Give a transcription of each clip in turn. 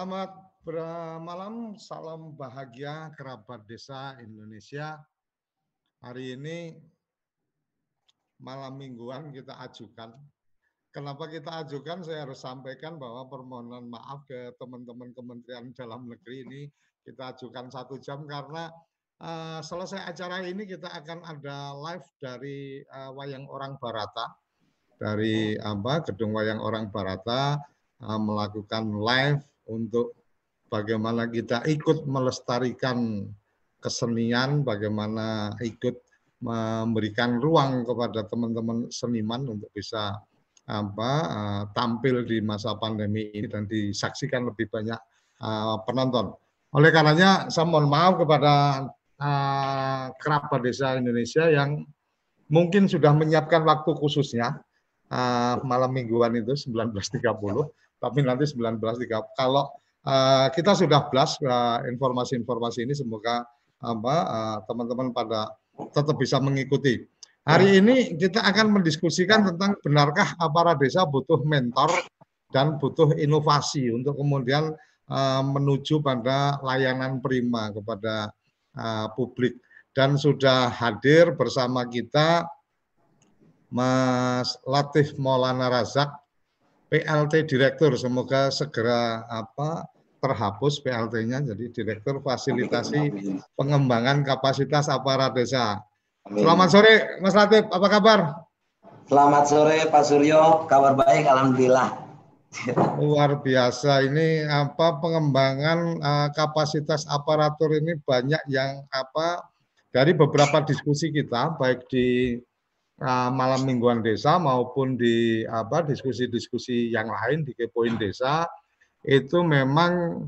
Selamat malam, salam bahagia kerabat desa Indonesia. Hari ini malam mingguan kita ajukan. Kenapa kita ajukan? Saya harus sampaikan bahwa permohonan maaf ke teman-teman Kementerian Dalam Negeri ini kita ajukan satu jam karena uh, selesai acara ini kita akan ada live dari uh, Wayang Orang Barata dari apa Gedung Wayang Orang Barata uh, melakukan live untuk bagaimana kita ikut melestarikan kesenian, bagaimana ikut memberikan ruang kepada teman-teman seniman untuk bisa apa uh, tampil di masa pandemi ini dan disaksikan lebih banyak uh, penonton. Oleh karenanya saya mohon maaf kepada uh, kerabat desa Indonesia yang mungkin sudah menyiapkan waktu khususnya malam mingguan itu 19.30 tapi nanti 19.30. Kalau uh, kita sudah blast uh, informasi-informasi ini, semoga apa teman-teman uh, pada tetap bisa mengikuti. Hari ini kita akan mendiskusikan tentang benarkah aparat desa butuh mentor dan butuh inovasi untuk kemudian uh, menuju pada layanan prima kepada uh, publik. Dan sudah hadir bersama kita Mas Latif Maulana Razak PLT Direktur semoga segera apa terhapus PLT-nya jadi Direktur Fasilitasi Pengembangan Kapasitas Aparat Desa. Selamat sore Mas Latif, apa kabar? Selamat sore Pak Suryo, kabar baik alhamdulillah. Luar biasa. Ini apa pengembangan uh, kapasitas aparatur ini banyak yang apa dari beberapa diskusi kita baik di uh, malam mingguan desa maupun di apa diskusi-diskusi yang lain di Kepoin Desa itu memang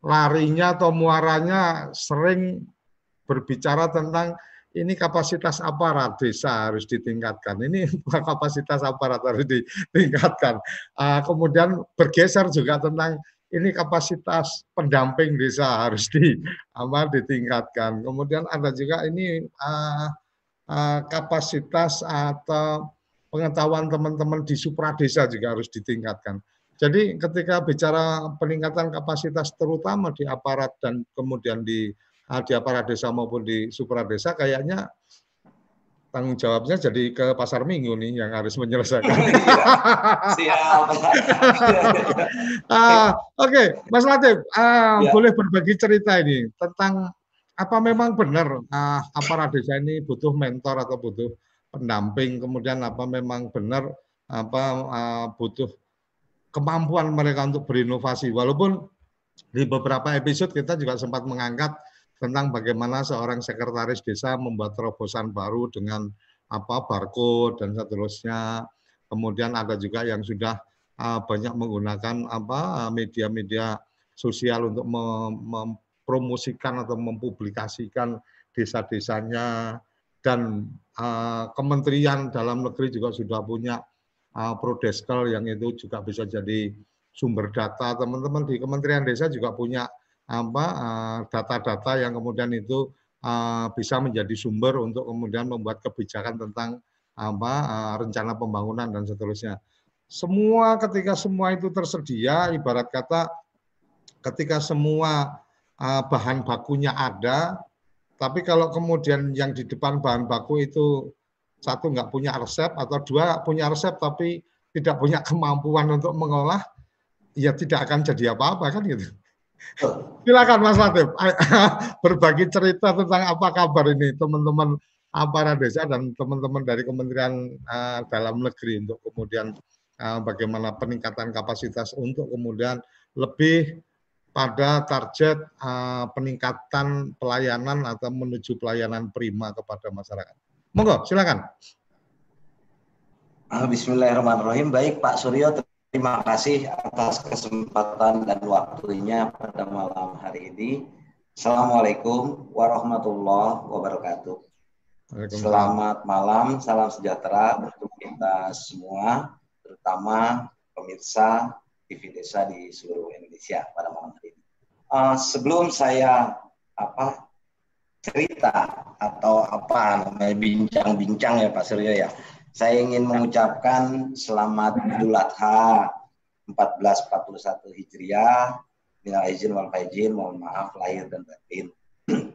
larinya atau muaranya sering berbicara tentang ini kapasitas aparat desa harus ditingkatkan. Ini kapasitas aparat harus ditingkatkan. Uh, kemudian bergeser juga tentang ini kapasitas pendamping desa harus di apa ditingkatkan. Kemudian ada juga ini uh, Eh, kapasitas atau pengetahuan teman-teman di supradesa juga harus ditingkatkan. Jadi ketika bicara peningkatan kapasitas terutama di aparat dan kemudian di eh, di aparat desa maupun di supradesa kayaknya tanggung jawabnya jadi ke pasar minggu nih yang harus menyelesaikan. Siap. uh, Oke, okay. Mas Latif, uh, ya. boleh berbagi cerita ini tentang apa memang benar uh, aparat desa ini butuh mentor atau butuh pendamping? Kemudian apa memang benar apa uh, butuh kemampuan mereka untuk berinovasi? Walaupun di beberapa episode kita juga sempat mengangkat tentang bagaimana seorang sekretaris desa membuat terobosan baru dengan apa barcode dan seterusnya. Kemudian ada juga yang sudah uh, banyak menggunakan apa media-media sosial untuk mem mempromosikan atau mempublikasikan desa-desanya dan uh, Kementerian Dalam Negeri juga sudah punya uh, Prodeskel yang itu juga bisa jadi sumber data. Teman-teman di Kementerian Desa juga punya apa data-data uh, yang kemudian itu uh, bisa menjadi sumber untuk kemudian membuat kebijakan tentang apa uh, rencana pembangunan dan seterusnya. Semua ketika semua itu tersedia, ibarat kata ketika semua uh, bahan bakunya ada, tapi kalau kemudian yang di depan bahan baku itu satu nggak punya resep atau dua punya resep tapi tidak punya kemampuan untuk mengolah, ya tidak akan jadi apa-apa kan gitu. Silakan Mas Latif berbagi cerita tentang apa kabar ini teman-teman aparat desa dan teman-teman dari Kementerian uh, Dalam Negeri untuk kemudian uh, bagaimana peningkatan kapasitas untuk kemudian lebih pada target uh, peningkatan pelayanan atau menuju pelayanan prima kepada masyarakat. Monggo, silakan. Ah, Bismillahirrahmanirrahim. Baik Pak Suryo, terima kasih atas kesempatan dan waktunya pada malam hari ini. Assalamualaikum warahmatullahi wabarakatuh. Selamat malam, salam sejahtera untuk kita semua, terutama pemirsa TV desa di seluruh Indonesia pada malam hari ini. Uh, sebelum saya apa cerita atau apa namanya bincang-bincang ya Pak Suryo ya, saya ingin mengucapkan selamat Idul Adha 1441 Hijriah Minal izin wal faizin, mohon maaf lahir dan batin.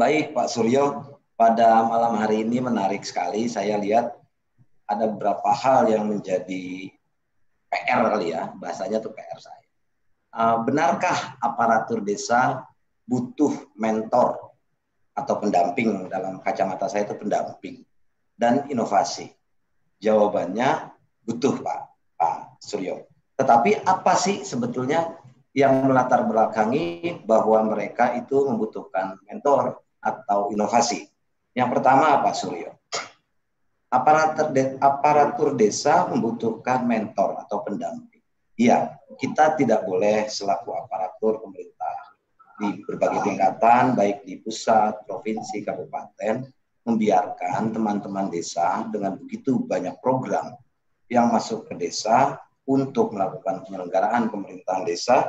Baik Pak Suryo, pada malam hari ini menarik sekali. Saya lihat ada beberapa hal yang menjadi PR kali ya, bahasanya tuh PR saya. Uh, benarkah aparatur desa butuh mentor atau pendamping dalam kacamata saya itu pendamping dan inovasi? Jawabannya butuh Pak Pak Suryo. Tetapi apa sih sebetulnya yang melatar belakangi bahwa mereka itu membutuhkan mentor atau inovasi. Yang pertama Pak Suryo, aparatur, de, aparatur desa membutuhkan mentor atau pendamping. Iya, kita tidak boleh selaku aparatur pemerintah di berbagai tingkatan, baik di pusat, provinsi, kabupaten, membiarkan teman-teman desa dengan begitu banyak program yang masuk ke desa untuk melakukan penyelenggaraan pemerintahan desa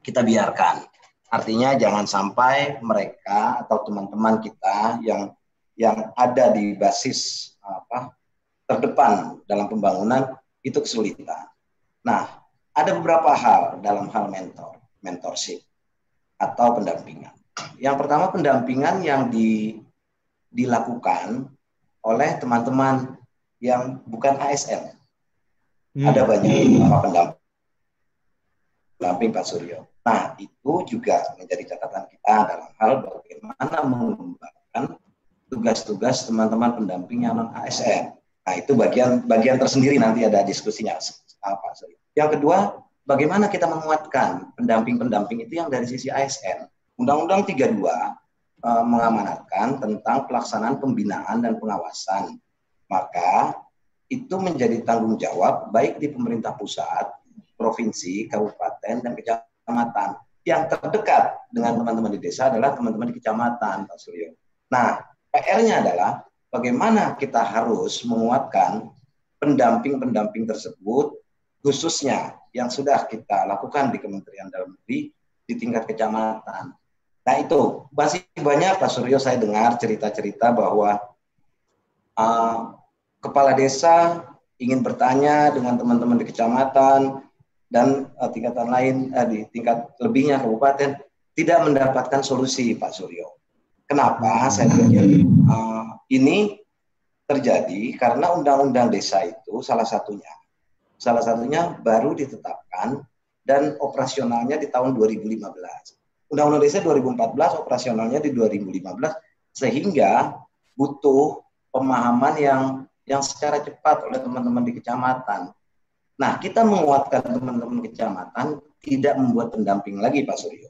kita biarkan. Artinya jangan sampai mereka atau teman-teman kita yang yang ada di basis apa terdepan dalam pembangunan itu kesulitan. Nah, ada beberapa hal dalam hal mentor, mentorship atau pendampingan. Yang pertama pendampingan yang di, dilakukan oleh teman-teman yang bukan ASN. Hmm. Ada banyak pendamping, pendamping Pak Suryo. Nah, itu juga menjadi catatan kita dalam hal bagaimana mengembangkan tugas-tugas teman-teman pendamping yang non ASN. Nah, itu bagian bagian tersendiri nanti ada diskusinya apa. Yang kedua, bagaimana kita menguatkan pendamping-pendamping itu yang dari sisi ASN. Undang-Undang 32 uh, mengamanatkan tentang pelaksanaan pembinaan dan pengawasan. Maka itu menjadi tanggung jawab baik di pemerintah pusat, provinsi, kabupaten, dan kecamatan. Yang terdekat dengan teman-teman di desa adalah teman-teman di kecamatan, Pak Suryo. Nah, PR-nya adalah bagaimana kita harus menguatkan pendamping-pendamping tersebut, khususnya yang sudah kita lakukan di Kementerian Dalam Negeri di tingkat kecamatan. Nah itu masih banyak Pak Suryo saya dengar cerita-cerita bahwa uh, kepala desa ingin bertanya dengan teman-teman di kecamatan dan uh, tingkatan lain uh, di tingkat lebihnya kabupaten tidak mendapatkan solusi Pak Suryo. Kenapa saya pikir uh, ini terjadi karena undang-undang desa itu salah satunya salah satunya baru ditetapkan dan operasionalnya di tahun 2015. Undang-undang desa 2014 operasionalnya di 2015 sehingga butuh pemahaman yang yang secara cepat oleh teman-teman di kecamatan Nah, kita menguatkan teman-teman kecamatan tidak membuat pendamping lagi Pak Suryo.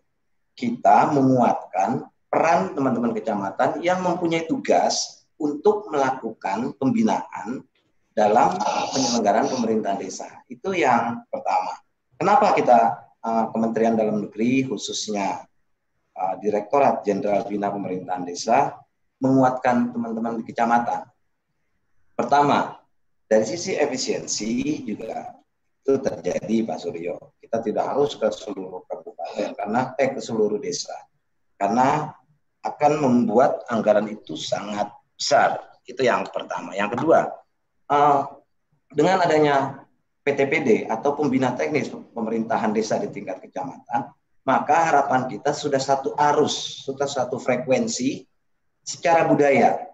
Kita menguatkan peran teman-teman kecamatan yang mempunyai tugas untuk melakukan pembinaan dalam penyelenggaraan pemerintahan desa. Itu yang pertama. Kenapa kita uh, Kementerian Dalam Negeri khususnya uh, Direktorat Jenderal Bina Pemerintahan Desa menguatkan teman-teman di kecamatan? Pertama, dari sisi efisiensi juga itu terjadi Pak Suryo. Kita tidak harus ke seluruh kabupaten karena eh ke seluruh desa. Karena akan membuat anggaran itu sangat besar. Itu yang pertama. Yang kedua, uh, dengan adanya PTPD atau pembina teknis pemerintahan desa di tingkat kecamatan, maka harapan kita sudah satu arus, sudah satu frekuensi secara budaya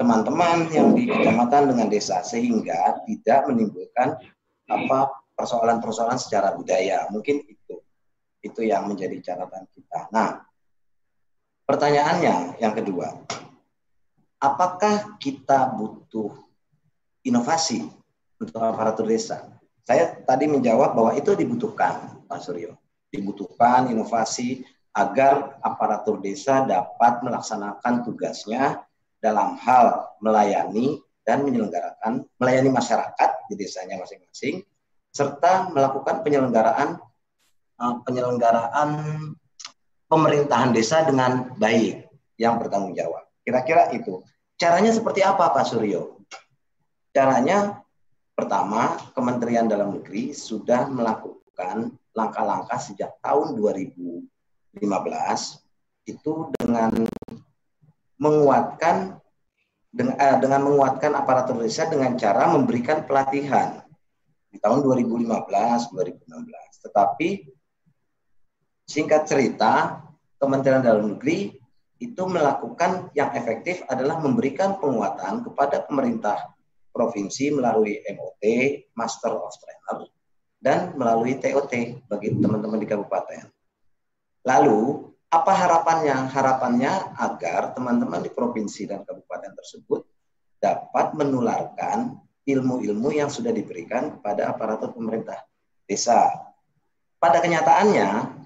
teman-teman yang di kecamatan dengan desa sehingga tidak menimbulkan apa persoalan-persoalan secara budaya. Mungkin itu itu yang menjadi catatan kita. Nah, pertanyaannya yang kedua, apakah kita butuh inovasi untuk aparatur desa? Saya tadi menjawab bahwa itu dibutuhkan, Pak Suryo. Dibutuhkan inovasi agar aparatur desa dapat melaksanakan tugasnya dalam hal melayani dan menyelenggarakan melayani masyarakat di desanya masing-masing serta melakukan penyelenggaraan uh, penyelenggaraan pemerintahan desa dengan baik yang bertanggung jawab. Kira-kira itu. Caranya seperti apa Pak Suryo? Caranya pertama Kementerian Dalam Negeri sudah melakukan langkah-langkah sejak tahun 2015 itu dengan menguatkan dengan, eh, dengan menguatkan aparatur desa dengan cara memberikan pelatihan di tahun 2015 2016 tetapi Singkat cerita, Kementerian Dalam Negeri itu melakukan yang efektif adalah memberikan penguatan kepada pemerintah provinsi melalui MOT, Master of Trainer, dan melalui TOT bagi teman-teman di kabupaten. Lalu, apa harapannya? Harapannya agar teman-teman di provinsi dan kabupaten tersebut dapat menularkan ilmu-ilmu yang sudah diberikan kepada aparatur pemerintah desa. Pada kenyataannya,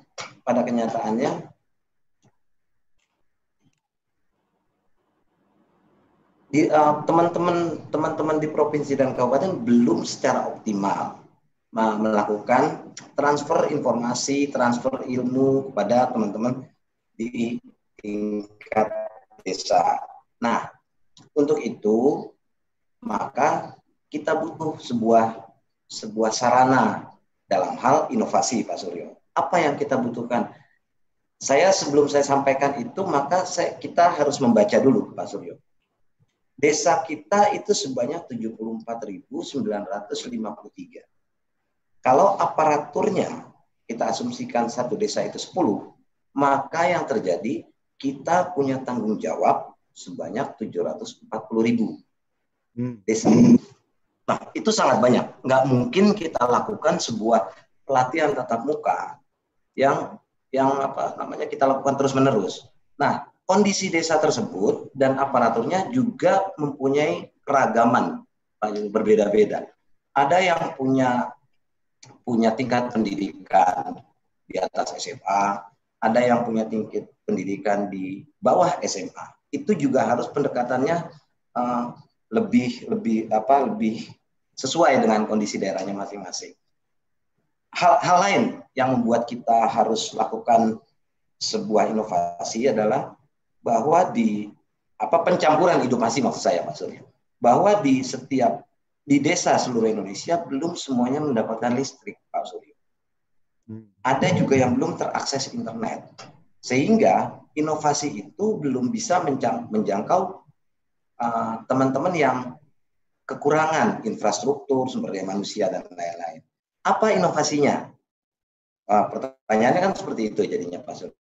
pada kenyataannya di uh, teman-teman teman-teman di provinsi dan kabupaten belum secara optimal melakukan transfer informasi, transfer ilmu kepada teman-teman di tingkat desa. Nah, untuk itu maka kita butuh sebuah sebuah sarana dalam hal inovasi Pak Suryo. Apa yang kita butuhkan? Saya sebelum saya sampaikan itu maka saya, kita harus membaca dulu Pak Suryo Desa kita itu sebanyak 74.953. Kalau aparaturnya kita asumsikan satu desa itu 10, maka yang terjadi kita punya tanggung jawab sebanyak 740 ribu hmm. desa. Nah, itu sangat banyak. Nggak mungkin kita lakukan sebuah pelatihan tatap muka yang yang apa namanya kita lakukan terus menerus. Nah, kondisi desa tersebut dan aparaturnya juga mempunyai keragaman yang berbeda-beda. Ada yang punya punya tingkat pendidikan di atas SMA, ada yang punya tingkat pendidikan di bawah SMA. Itu juga harus pendekatannya uh, lebih lebih apa lebih sesuai dengan kondisi daerahnya masing-masing. Hal, hal lain yang membuat kita harus lakukan sebuah inovasi adalah bahwa di apa pencampuran inovasi maksud saya Pak Surya bahwa di setiap di desa seluruh Indonesia belum semuanya mendapatkan listrik Pak Surya. Hmm. Ada juga yang belum terakses internet. Sehingga inovasi itu belum bisa menjangkau uh, teman-teman uh, yang kekurangan infrastruktur, sumber daya manusia dan lain-lain. Apa inovasinya? Uh, pertanyaannya kan seperti itu jadinya Pak Surya.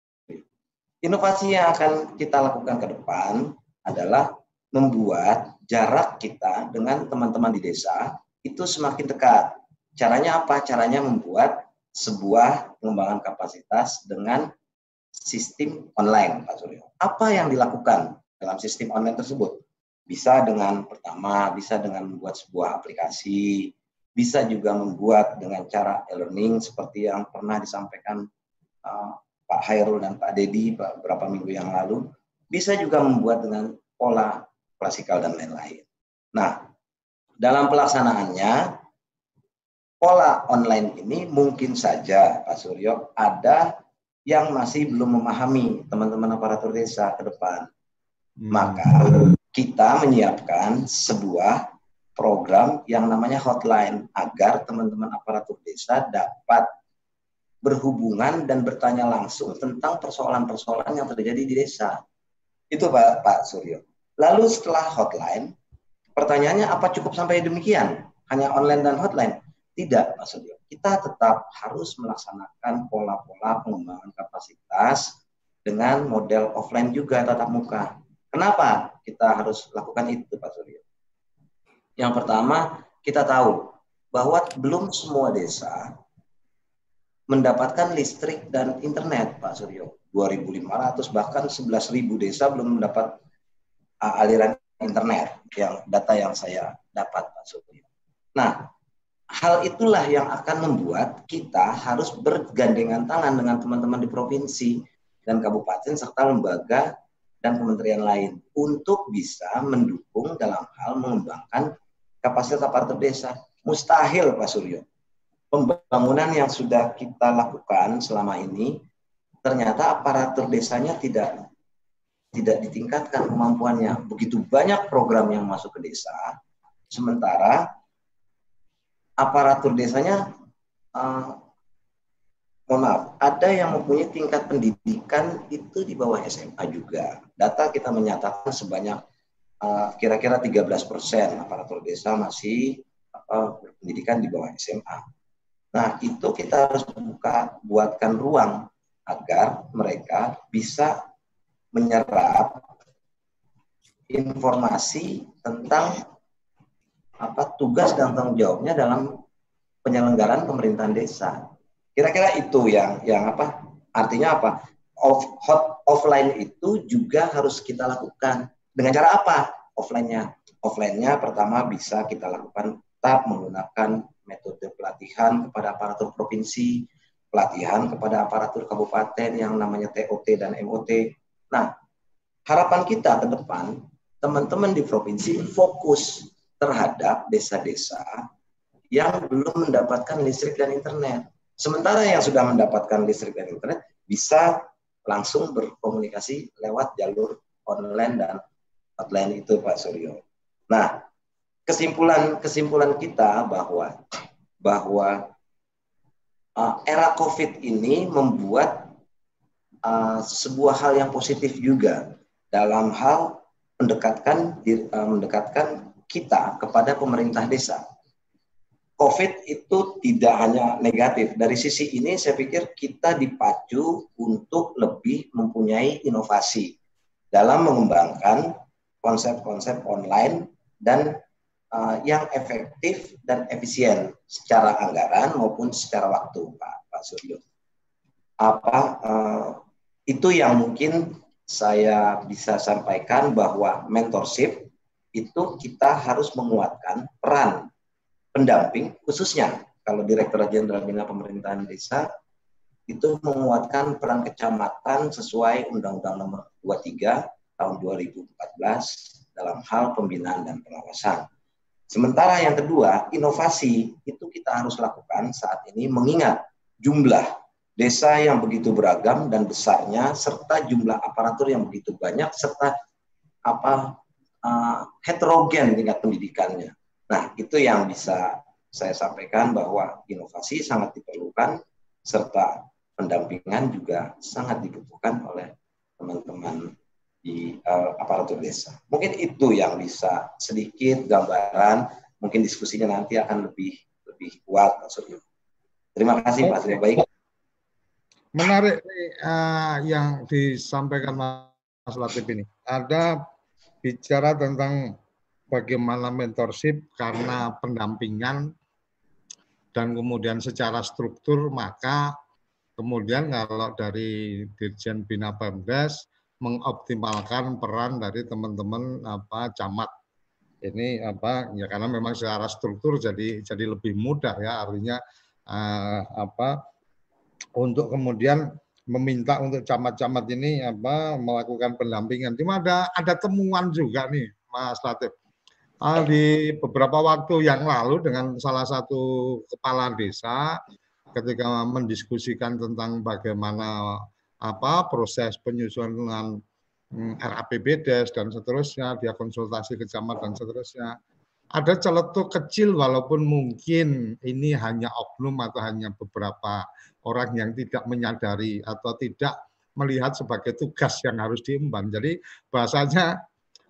Inovasi yang akan kita lakukan ke depan adalah membuat jarak kita dengan teman-teman di desa itu semakin dekat. Caranya apa? Caranya membuat sebuah pengembangan kapasitas dengan sistem online, Pak Suryo. Apa yang dilakukan dalam sistem online tersebut? Bisa dengan pertama, bisa dengan membuat sebuah aplikasi, bisa juga membuat dengan cara e-learning seperti yang pernah disampaikan uh, Pak Hairul dan Pak Dedi beberapa minggu yang lalu, bisa juga membuat dengan pola klasikal dan lain-lain. Nah, dalam pelaksanaannya, pola online ini mungkin saja, Pak Suryo, ada yang masih belum memahami teman-teman aparatur desa ke depan. Hmm. Maka kita menyiapkan sebuah program yang namanya hotline agar teman-teman aparatur desa dapat berhubungan dan bertanya langsung tentang persoalan-persoalan yang terjadi di desa. Itu Pak, Pak Suryo. Lalu setelah hotline, pertanyaannya apa cukup sampai demikian? Hanya online dan hotline? Tidak, Pak Suryo. Kita tetap harus melaksanakan pola-pola pengembangan kapasitas dengan model offline juga tatap muka. Kenapa kita harus lakukan itu, Pak Suryo? Yang pertama, kita tahu bahwa belum semua desa mendapatkan listrik dan internet, Pak Suryo. 2.500 bahkan 11.000 desa belum mendapat aliran internet yang data yang saya dapat, Pak Suryo. Nah, hal itulah yang akan membuat kita harus bergandengan tangan dengan teman-teman di provinsi dan kabupaten serta lembaga dan kementerian lain untuk bisa mendukung dalam hal mengembangkan kapasitas aparatur desa. Mustahil Pak Suryo pembangunan yang sudah kita lakukan selama ini ternyata aparatur desanya tidak tidak ditingkatkan kemampuannya. Begitu banyak program yang masuk ke desa, sementara aparatur desanya, uh, mohon maaf, ada yang mempunyai tingkat pendidikan itu di bawah SMA juga. Data kita menyatakan sebanyak kira-kira 13 persen aparatur desa masih uh, berpendidikan di bawah SMA. Nah, itu kita harus buka buatkan ruang agar mereka bisa menyerap informasi tentang apa tugas dan tanggung jawabnya dalam penyelenggaraan pemerintahan desa. Kira-kira itu yang yang apa? Artinya apa? Off, hot offline itu juga harus kita lakukan. Dengan cara apa? Offline-nya. Offline-nya pertama bisa kita lakukan tetap menggunakan metode pelatihan kepada aparatur provinsi, pelatihan kepada aparatur kabupaten yang namanya TOT dan MOT. Nah, harapan kita ke depan teman-teman di provinsi fokus terhadap desa-desa yang belum mendapatkan listrik dan internet. Sementara yang sudah mendapatkan listrik dan internet bisa langsung berkomunikasi lewat jalur online dan hotline itu Pak Suryo. Nah, kesimpulan kesimpulan kita bahwa bahwa uh, era COVID ini membuat uh, sebuah hal yang positif juga dalam hal mendekatkan uh, mendekatkan kita kepada pemerintah desa. COVID itu tidak hanya negatif. Dari sisi ini saya pikir kita dipacu untuk lebih mempunyai inovasi dalam mengembangkan konsep-konsep online dan uh, yang efektif dan efisien secara anggaran maupun secara waktu, Pak Pak Suryo. Apa uh, itu yang mungkin saya bisa sampaikan bahwa mentorship itu kita harus menguatkan peran pendamping khususnya kalau Direktur Jenderal Bina Pemerintahan Desa itu menguatkan peran kecamatan sesuai Undang-Undang Nomor 23 tahun 2014 dalam hal pembinaan dan pengawasan. Sementara yang kedua, inovasi itu kita harus lakukan saat ini mengingat jumlah desa yang begitu beragam dan besarnya serta jumlah aparatur yang begitu banyak serta apa uh, heterogen tingkat pendidikannya. Nah, itu yang bisa saya sampaikan bahwa inovasi sangat diperlukan serta pendampingan juga sangat dibutuhkan oleh teman-teman di uh, aparatur desa. Mungkin itu yang bisa sedikit gambaran, mungkin diskusinya nanti akan lebih lebih kuat maksudnya. Terima kasih Pak Surya Baik. Menarik uh, yang disampaikan Mas Latif ini. Ada bicara tentang bagaimana mentorship karena pendampingan dan kemudian secara struktur maka kemudian kalau dari Dirjen Bina Pemdes mengoptimalkan peran dari teman-teman apa camat ini apa ya karena memang secara struktur jadi jadi lebih mudah ya artinya uh, apa untuk kemudian meminta untuk camat-camat ini apa melakukan pendampingan. Cuma ada ada temuan juga nih Mas Latif uh, di beberapa waktu yang lalu dengan salah satu kepala desa ketika mendiskusikan tentang bagaimana apa proses penyusunan hmm, RAPBDes dan seterusnya, dia konsultasi ke camat dan seterusnya. Ada celetuk kecil walaupun mungkin ini hanya oknum atau hanya beberapa orang yang tidak menyadari atau tidak melihat sebagai tugas yang harus diemban. Jadi bahasanya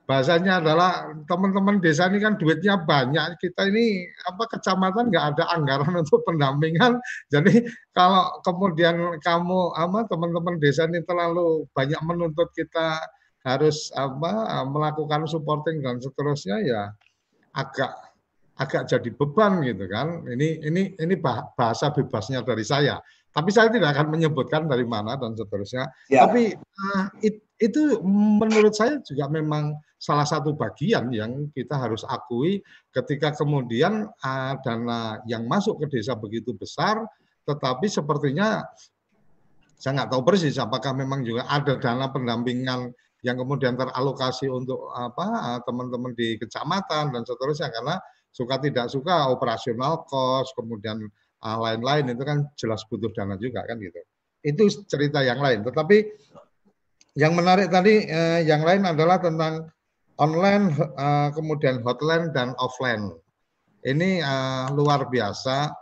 bahasanya adalah teman-teman desa ini kan duitnya banyak. Kita ini apa kecamatan nggak ada anggaran untuk pendampingan. Jadi kalau kemudian kamu apa teman-teman desa ini terlalu banyak menuntut kita harus apa melakukan supporting dan seterusnya ya agak agak jadi beban gitu kan. Ini ini ini bahasa bebasnya dari saya tapi saya tidak akan menyebutkan dari mana dan seterusnya ya. tapi uh, it, itu menurut saya juga memang salah satu bagian yang kita harus akui ketika kemudian uh, dana yang masuk ke desa begitu besar, tetapi sepertinya saya nggak tahu persis apakah memang juga ada dana pendampingan yang kemudian teralokasi untuk apa teman-teman di kecamatan dan seterusnya karena suka tidak suka operasional cost kemudian lain-lain uh, itu kan jelas butuh dana juga kan gitu itu cerita yang lain tetapi yang menarik tadi eh, yang lain adalah tentang online, uh, kemudian hotline dan offline. Ini uh, luar biasa.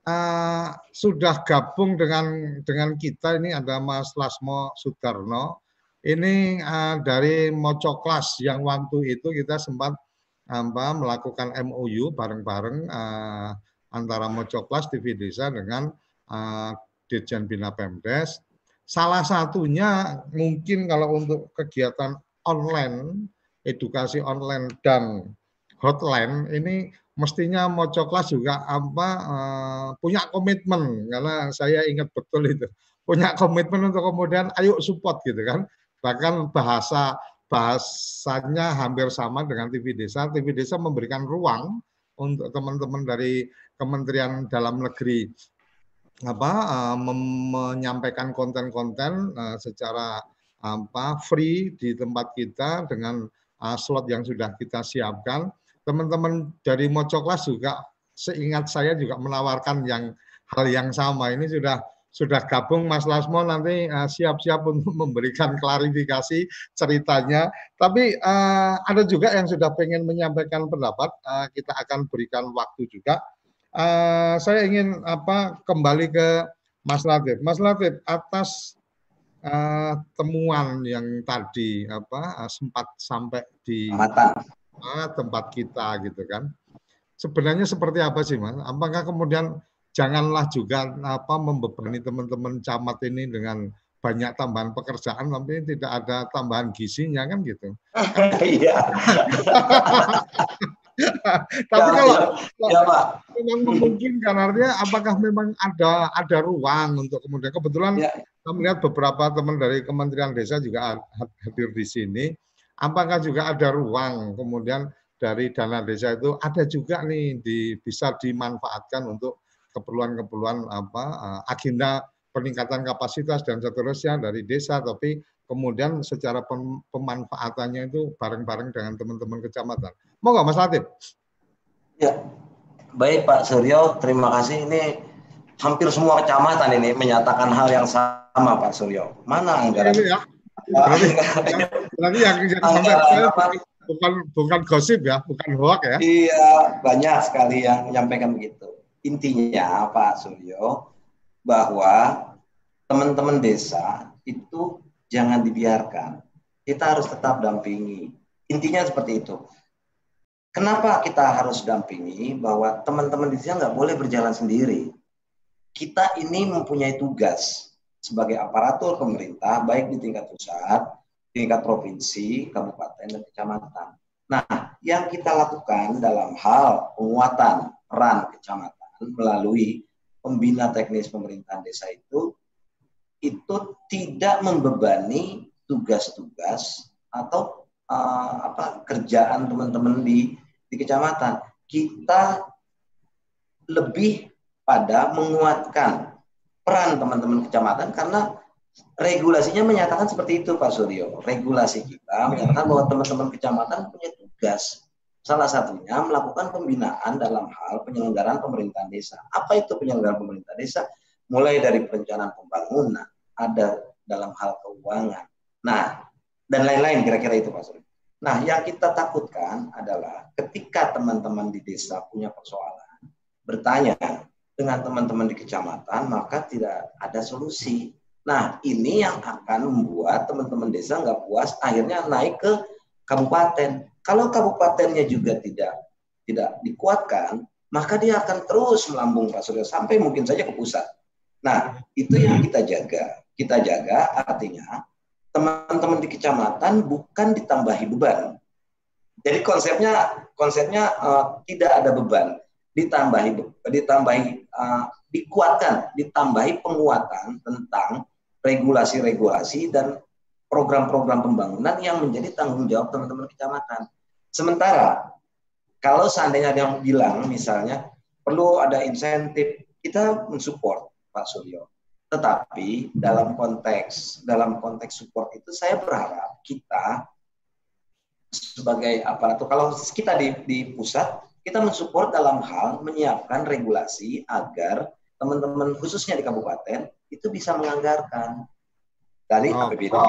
Uh, sudah gabung dengan dengan kita ini ada Mas Lasmo Sudarno. Ini uh, dari Mocoklas yang waktu itu kita sempat apa, melakukan MOU bareng-bareng uh, antara Mocoklas TV Desa dengan uh, Dirjen Bina Pemdes. Salah satunya mungkin kalau untuk kegiatan online, edukasi online dan hotline ini mestinya Moco Kelas juga apa uh, punya komitmen. Karena saya ingat betul itu. Punya komitmen untuk kemudian ayo support gitu kan. Bahkan bahasa bahasanya hampir sama dengan TV Desa. TV Desa memberikan ruang untuk teman-teman dari Kementerian Dalam Negeri apa uh, menyampaikan konten-konten uh, secara apa free di tempat kita dengan uh, slot yang sudah kita siapkan. Teman-teman dari Mocoklas juga seingat saya juga menawarkan yang hal yang sama. Ini sudah sudah gabung Mas Lasmo nanti siap-siap uh, untuk memberikan klarifikasi ceritanya. Tapi uh, ada juga yang sudah pengen menyampaikan pendapat. Uh, kita akan berikan waktu juga uh, saya ingin apa kembali ke Mas Latif. Mas Latif atas uh, temuan yang tadi apa uh, sempat sampai di uh, tempat kita gitu kan. Sebenarnya seperti apa sih Mas? Apakah kemudian janganlah juga apa membebani teman-teman camat ini dengan banyak tambahan pekerjaan tapi tidak ada tambahan gizinya kan gitu. Iya. Tapi ya, kalau ya, Pak. memang memungkinkan artinya apakah memang ada ada ruang untuk kemudian kebetulan ya. kita melihat beberapa teman dari Kementerian Desa juga hadir di sini. Apakah juga ada ruang kemudian dari dana desa itu ada juga nih di bisa dimanfaatkan untuk keperluan-keperluan apa eh, agenda peningkatan kapasitas dan seterusnya dari desa tapi kemudian secara pemanfaatannya itu bareng-bareng dengan teman-teman kecamatan. Mau nggak Mas Latif? Ya, baik Pak Suryo, terima kasih. Ini hampir semua kecamatan ini menyatakan hal yang sama Pak Suryo. Mana anggaran? Ini ya. Berarti, berarti yang sampai bukan bukan gosip ya, bukan hoax ya? Iya, banyak sekali yang menyampaikan begitu. Intinya Pak Suryo bahwa teman-teman desa itu jangan dibiarkan. Kita harus tetap dampingi. Intinya seperti itu. Kenapa kita harus dampingi bahwa teman-teman di sini nggak boleh berjalan sendiri. Kita ini mempunyai tugas sebagai aparatur pemerintah, baik di tingkat pusat, tingkat provinsi, kabupaten, dan kecamatan. Nah, yang kita lakukan dalam hal penguatan peran kecamatan melalui pembina teknis pemerintahan desa itu itu tidak membebani tugas-tugas atau uh, apa kerjaan teman-teman di di kecamatan. Kita lebih pada menguatkan peran teman-teman kecamatan karena regulasinya menyatakan seperti itu Pak Suryo. Regulasi kita menyatakan bahwa teman-teman kecamatan punya tugas. Salah satunya melakukan pembinaan dalam hal penyelenggaraan pemerintahan desa. Apa itu penyelenggaraan pemerintahan desa? Mulai dari perencanaan pembangunan, ada dalam hal keuangan. Nah, dan lain-lain kira-kira itu Pak Suri. Nah, yang kita takutkan adalah ketika teman-teman di desa punya persoalan, bertanya dengan teman-teman di kecamatan, maka tidak ada solusi. Nah, ini yang akan membuat teman-teman desa nggak puas, akhirnya naik ke kabupaten. Kalau kabupatennya juga tidak tidak dikuatkan, maka dia akan terus melambung Pak Surya sampai mungkin saja ke pusat. Nah, itu yang kita jaga. Kita jaga artinya teman-teman di kecamatan bukan ditambahi beban. Jadi konsepnya konsepnya uh, tidak ada beban, ditambahi ditambahi uh, dikuatkan, ditambahi penguatan tentang regulasi-regulasi dan program-program pembangunan yang menjadi tanggung jawab teman-teman kecamatan. Sementara kalau seandainya ada yang bilang misalnya perlu ada insentif, kita mensupport Pak Suryo. Tetapi dalam konteks dalam konteks support itu saya berharap kita sebagai aparatur kalau kita di, di pusat kita mensupport dalam hal menyiapkan regulasi agar teman-teman khususnya di kabupaten itu bisa menganggarkan dari oh, APBD oh.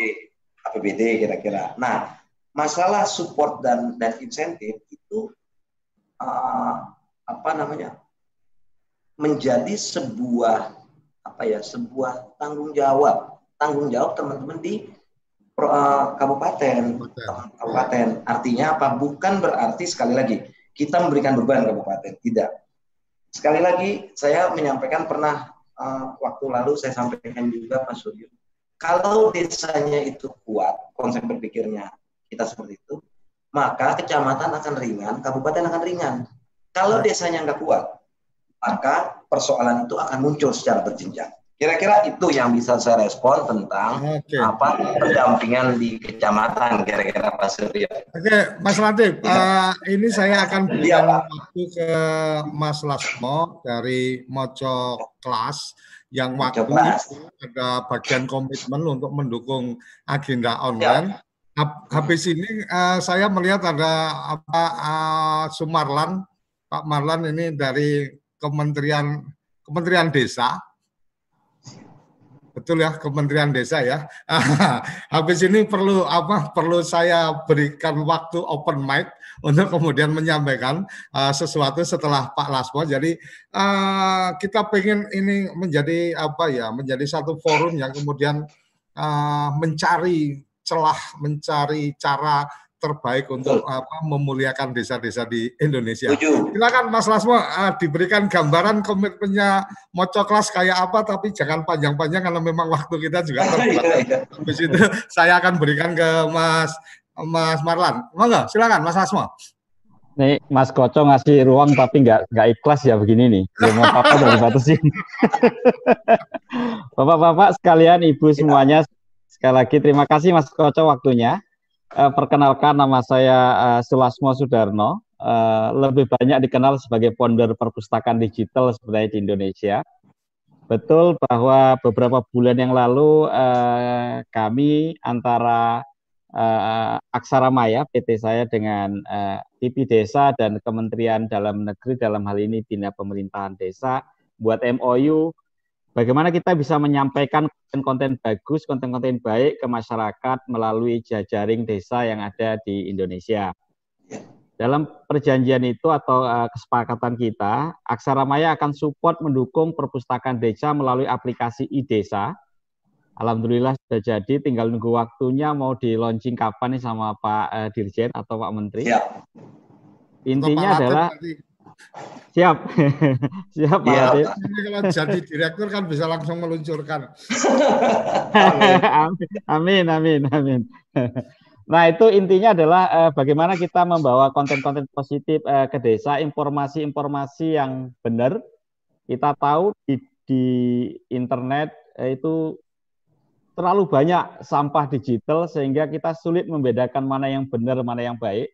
APBD kira-kira. Nah, masalah support dan dan insentif itu uh, apa namanya menjadi sebuah apa ya sebuah tanggung jawab. Tanggung jawab teman-teman di uh, kabupaten. Kabupaten. Artinya apa? Bukan berarti sekali lagi kita memberikan beban kabupaten. Tidak. Sekali lagi saya menyampaikan pernah uh, waktu lalu saya sampaikan juga Pak Suryo. Kalau desanya itu kuat, konsep berpikirnya kita seperti itu, maka kecamatan akan ringan, kabupaten akan ringan. Kalau desanya nggak kuat, maka persoalan itu akan muncul secara berjenjang. Kira-kira itu yang bisa saya respon tentang okay. apa pendampingan di kecamatan kira-kira Pak Suryo. Oke, okay, Mas Latif, ya. uh, ini saya akan berikan ya, waktu ke Mas Lasmo dari Mojo Kelas yang waktu ada bagian komitmen untuk mendukung agenda online. Ya. Habis ini uh, saya melihat ada apa uh, Sumarlan, Pak Marlan ini dari Kementerian Kementerian Desa Betul ya, Kementerian Desa ya. Habis ini perlu apa? Perlu saya berikan waktu open mic untuk kemudian menyampaikan uh, sesuatu setelah Pak Lasmo. Jadi uh, kita pengen ini menjadi apa ya? Menjadi satu forum yang kemudian uh, mencari celah, mencari cara terbaik untuk Betul. apa memuliakan desa-desa di Indonesia. Tujuh. Silakan Mas Lasmo uh, diberikan gambaran komitmennya moco kelas kayak apa tapi jangan panjang-panjang karena memang waktu kita juga terbatas. Iya, iya. Habis itu saya akan berikan ke Mas Mas Marlan. Monggo, silakan Mas Lasmo. Nih Mas Koco ngasih ruang tapi nggak nggak ikhlas ya begini nih. Mau apa dari batasin. Bapak-bapak sekalian, ibu semuanya, sekali lagi terima kasih Mas Koco waktunya. Uh, perkenalkan nama saya uh, Sulasmo Sudarno. Uh, lebih banyak dikenal sebagai founder perpustakaan digital sebenarnya di Indonesia. Betul bahwa beberapa bulan yang lalu uh, kami antara uh, Aksara Maya PT saya dengan uh, Desa dan Kementerian Dalam Negeri dalam hal ini Bina Pemerintahan Desa buat MOU bagaimana kita bisa menyampaikan konten-konten bagus, konten-konten baik ke masyarakat melalui jajaring desa yang ada di Indonesia. Dalam perjanjian itu atau uh, kesepakatan kita, Aksara Maya akan support mendukung perpustakaan desa melalui aplikasi e-desa. Alhamdulillah sudah jadi, tinggal nunggu waktunya mau di launching kapan nih sama Pak uh, Dirjen atau Pak Menteri. Ya. Intinya adalah Siap. Siap, Pak ya. Ini kalau jadi direktur kan bisa langsung meluncurkan. amin, amin, amin. Nah, itu intinya adalah eh, bagaimana kita membawa konten-konten positif eh, ke desa, informasi-informasi yang benar. Kita tahu di, di internet eh, itu terlalu banyak sampah digital sehingga kita sulit membedakan mana yang benar, mana yang baik.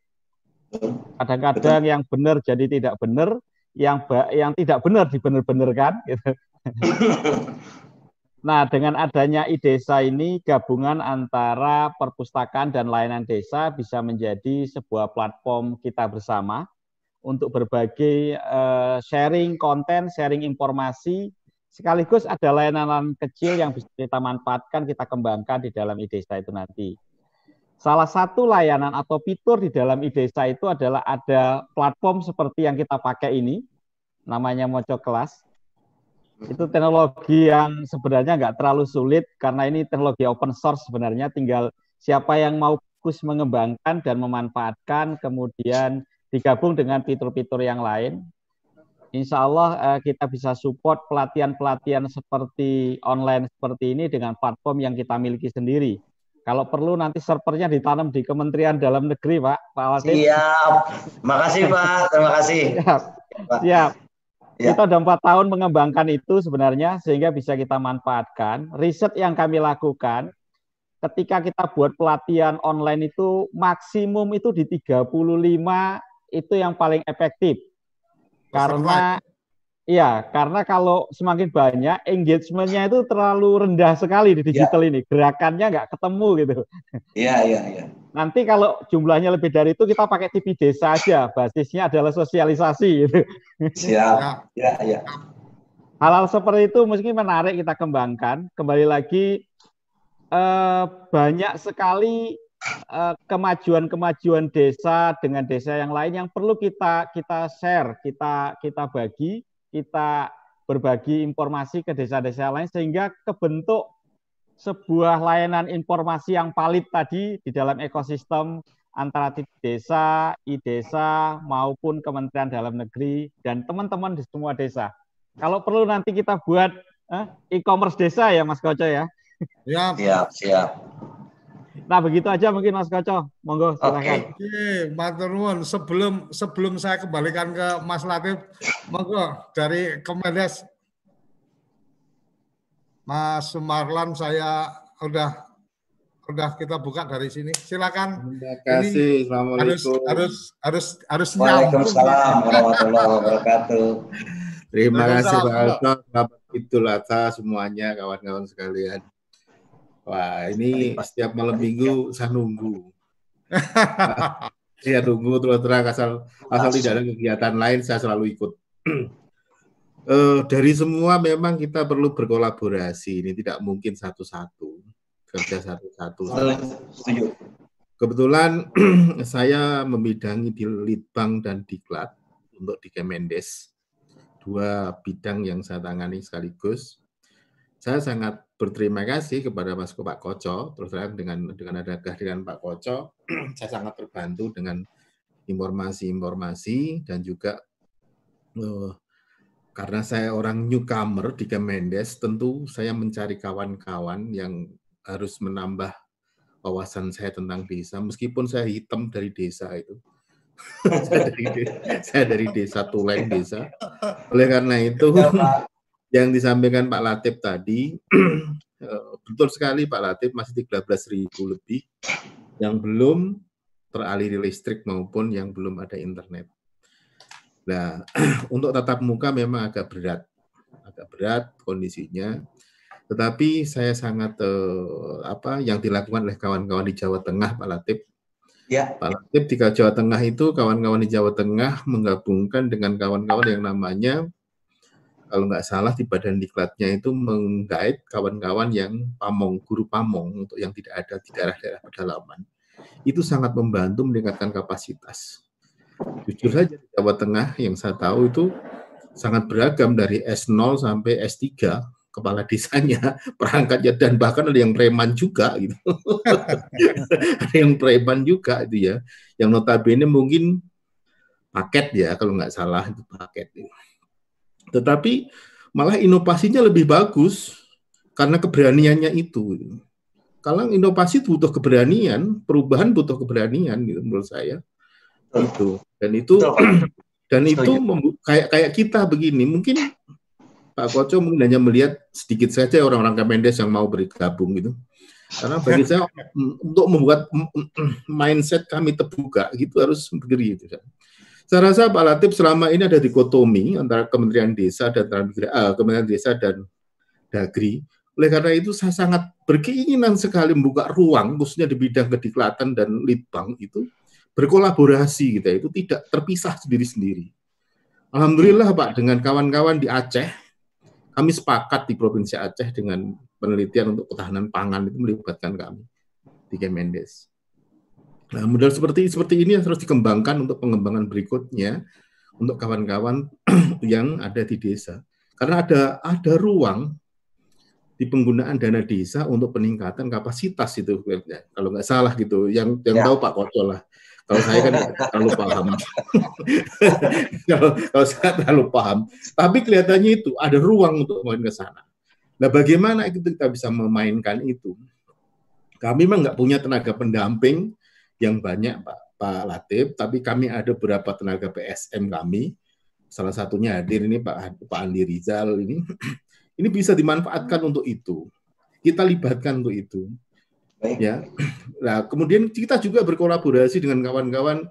Kadang-kadang yang benar jadi tidak benar, yang yang tidak benar dibenar-benarkan. Gitu. nah, dengan adanya e-desa ini, gabungan antara perpustakaan dan layanan desa bisa menjadi sebuah platform kita bersama untuk berbagi uh, sharing konten, sharing informasi, sekaligus ada layanan kecil yang bisa kita manfaatkan, kita kembangkan di dalam e-desa itu nanti. Salah satu layanan atau fitur di dalam IDESA itu adalah ada platform seperti yang kita pakai ini, namanya Moco Kelas. Itu teknologi yang sebenarnya nggak terlalu sulit karena ini teknologi open source sebenarnya, tinggal siapa yang mau fokus mengembangkan dan memanfaatkan, kemudian digabung dengan fitur-fitur yang lain. Insya Allah eh, kita bisa support pelatihan-pelatihan seperti online seperti ini dengan platform yang kita miliki sendiri kalau perlu nanti servernya ditanam di Kementerian Dalam Negeri, Pak. Pak Wasit. Siap. Makasih, Pak. Terima kasih. Siap. Siap. Ya. Kita sudah empat tahun mengembangkan itu sebenarnya sehingga bisa kita manfaatkan. Riset yang kami lakukan, ketika kita buat pelatihan online itu maksimum itu di 35 itu yang paling efektif. Karena Iya, karena kalau semakin banyak engagementnya itu terlalu rendah sekali di digital ya. ini, gerakannya nggak ketemu gitu. Iya, iya, iya. Nanti kalau jumlahnya lebih dari itu kita pakai TV desa aja, basisnya adalah sosialisasi gitu. Siap, iya, iya. Hal-hal seperti itu mungkin menarik kita kembangkan. Kembali lagi eh, banyak sekali eh, kemajuan-kemajuan desa dengan desa yang lain yang perlu kita kita share, kita kita bagi kita berbagi informasi ke desa-desa lain sehingga kebentuk sebuah layanan informasi yang valid tadi di dalam ekosistem antara tim desa, i-desa maupun Kementerian Dalam Negeri dan teman-teman di semua desa. Kalau perlu nanti kita buat eh, e-commerce desa ya Mas Koco ya. Siap. Siap, siap. Nah, begitu aja mungkin Mas Koco. Monggo silakan. Oke, Matur nuwun. Sebelum sebelum saya kembalikan ke Mas Latif, monggo dari Kemendes Mas Sumarlan saya udah udah kita buka dari sini. Silakan. Terima kasih. Ini Assalamualaikum. Harus harus harus harus Waalaikumsalam warahmatullahi wabarakatuh. Terima kasih Pak Alto. Selamat Idul Adha semuanya kawan-kawan sekalian. Wah, ini setiap malam minggu saya nunggu. Saya nunggu terus terang asal asal tidak ada kegiatan lain saya selalu ikut. uh, dari semua memang kita perlu berkolaborasi. Ini tidak mungkin satu-satu kerja satu-satu. Kebetulan saya membidangi di Litbang dan Diklat untuk di Kemendes. Dua bidang yang saya tangani sekaligus. Saya sangat berterima kasih kepada Mas Pak Koco, terus terang dengan dengan ada kehadiran Pak Koco, saya sangat terbantu dengan informasi-informasi dan juga uh, karena saya orang newcomer di Kemendes, tentu saya mencari kawan-kawan yang harus menambah wawasan saya tentang desa, meskipun saya hitam dari desa itu. saya, dari, saya dari desa Tuleng desa. Oleh karena itu, yang disampaikan Pak Latif tadi, eh, betul sekali Pak Latif masih 13 ribu lebih yang belum teraliri listrik maupun yang belum ada internet. Nah, untuk tatap muka memang agak berat, agak berat kondisinya. Tetapi saya sangat eh, apa yang dilakukan oleh kawan-kawan di Jawa Tengah, Pak Latif. Ya. Pak Latif di Jawa Tengah itu kawan-kawan di Jawa Tengah menggabungkan dengan kawan-kawan yang namanya kalau nggak salah di badan diklatnya itu menggait kawan-kawan yang pamong, guru pamong untuk yang tidak ada di daerah-daerah pedalaman. Itu sangat membantu meningkatkan kapasitas. Jujur saja di Jawa Tengah yang saya tahu itu sangat beragam dari S0 sampai S3 kepala desanya, perangkatnya dan bahkan ada yang preman juga gitu. ada yang preman juga itu ya. Yang notabene mungkin paket ya kalau nggak salah itu paket. Tetapi malah inovasinya lebih bagus karena keberaniannya itu. Kalau inovasi butuh keberanian, perubahan butuh keberanian gitu menurut saya. Itu. Dan itu dan itu kayak kayak kita begini, mungkin Pak Koco mungkin hanya melihat sedikit saja orang-orang Kemendes yang mau bergabung gitu. Karena bagi saya untuk membuat mindset kami terbuka gitu harus begini gitu. Saya rasa Pak Latif selama ini ada dikotomi antara Kementerian Desa dan uh, Kementerian Desa dan Dagri. Oleh karena itu saya sangat berkeinginan sekali membuka ruang khususnya di bidang kediklatan dan litbang itu berkolaborasi kita itu tidak terpisah sendiri-sendiri. Alhamdulillah Pak dengan kawan-kawan di Aceh kami sepakat di Provinsi Aceh dengan penelitian untuk ketahanan pangan itu melibatkan kami di Kemendes. Nah, modal seperti seperti ini harus dikembangkan untuk pengembangan berikutnya untuk kawan-kawan yang ada di desa. Karena ada ada ruang di penggunaan dana desa untuk peningkatan kapasitas itu kalau nggak salah gitu yang yang ya. tahu Pak Koco lah. Kalau saya kan terlalu paham. Kalau, kalau saya terlalu paham. Tapi kelihatannya itu ada ruang untuk main ke sana. Nah bagaimana itu kita bisa memainkan itu? Kami memang nggak punya tenaga pendamping yang banyak Pak Pak Latif, tapi kami ada beberapa tenaga PSM kami. Salah satunya hadir ini Pak Pak Andi Rizal ini. Ini bisa dimanfaatkan untuk itu. Kita libatkan untuk itu. Baik. Ya. Nah, kemudian kita juga berkolaborasi dengan kawan-kawan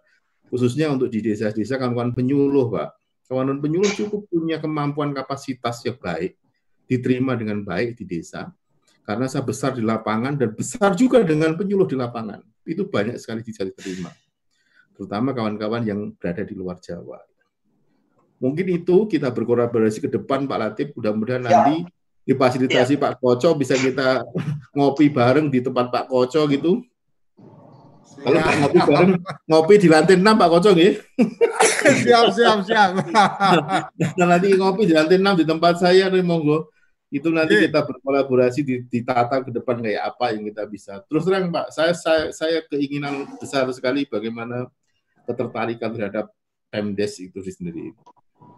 khususnya untuk di desa-desa kawan-kawan penyuluh, Pak. Kawan-kawan penyuluh cukup punya kemampuan kapasitas yang baik, diterima dengan baik di desa. Karena saya besar di lapangan dan besar juga dengan penyuluh di lapangan itu banyak sekali bisa diterima. Terutama kawan-kawan yang berada di luar Jawa. Mungkin itu kita berkolaborasi ke depan Pak Latif, mudah-mudahan ya. nanti difasilitasi ya. Pak Koco bisa kita ngopi bareng di tempat Pak Koco gitu. Kalau ya. ngopi bareng, ngopi di lantai 6 Pak Koco gitu. siap, siap, siap. nah, nanti ngopi di lantai 6 di tempat saya, nih monggo itu nanti okay. kita berkolaborasi ditata ke depan kayak apa yang kita bisa. Terus terang Pak, saya saya saya keinginan besar sekali bagaimana ketertarikan terhadap Pemdes itu sendiri.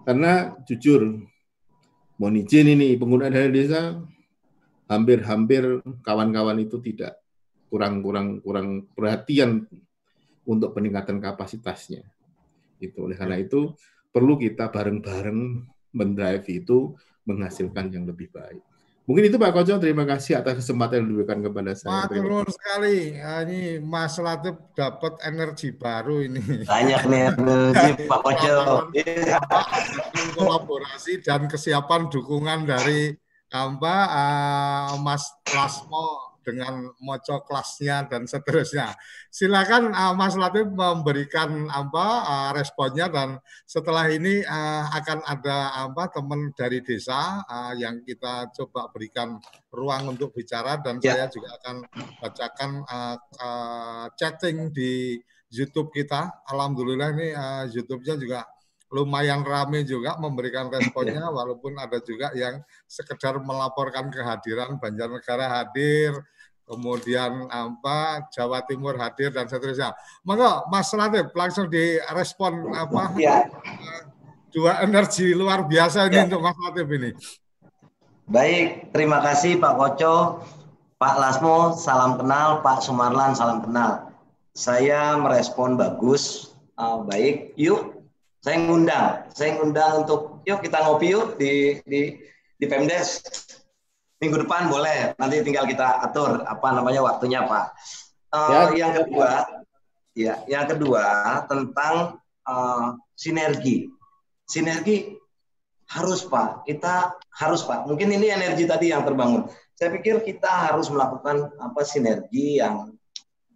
Karena jujur, mohon izin ini penggunaan dana desa hampir-hampir kawan-kawan itu tidak kurang-kurang kurang perhatian untuk peningkatan kapasitasnya. Itu oleh karena itu perlu kita bareng-bareng mendrive itu menghasilkan yang lebih baik. Mungkin itu Pak Koco, terima kasih atas kesempatan yang diberikan kepada saya. Matur sekali. Ah, ini Mas Latif dapat energi baru ini. Banyak nih energi Pak Koco. Kolaborasi dan kesiapan dukungan dari apa uh, Mas Lasmo dengan moco kelasnya dan seterusnya. Silakan uh, Mas Latif memberikan apa uh, responnya dan setelah ini uh, akan ada apa teman dari desa uh, yang kita coba berikan ruang untuk bicara dan ya. saya juga akan bacakan uh, uh, chatting di YouTube kita. Alhamdulillah ini uh, YouTube-nya juga lumayan rame juga memberikan responnya walaupun ada juga yang sekedar melaporkan kehadiran Banjarnegara hadir kemudian apa Jawa Timur hadir dan seterusnya. Monggo Mas Latif langsung direspon apa ya. dua energi luar biasa ini ya. untuk Mas Latif ini. Baik, terima kasih Pak Koco, Pak Lasmo, salam kenal, Pak Sumarlan, salam kenal. Saya merespon bagus, uh, baik. Yuk, saya ngundang, saya ngundang untuk yuk kita ngopi yuk di di di Pemdes minggu depan boleh. Nanti tinggal kita atur apa namanya waktunya Pak. Uh, ya. Yang kedua, ya, yang kedua tentang uh, sinergi. Sinergi harus Pak. Kita harus Pak. Mungkin ini energi tadi yang terbangun. Saya pikir kita harus melakukan apa sinergi yang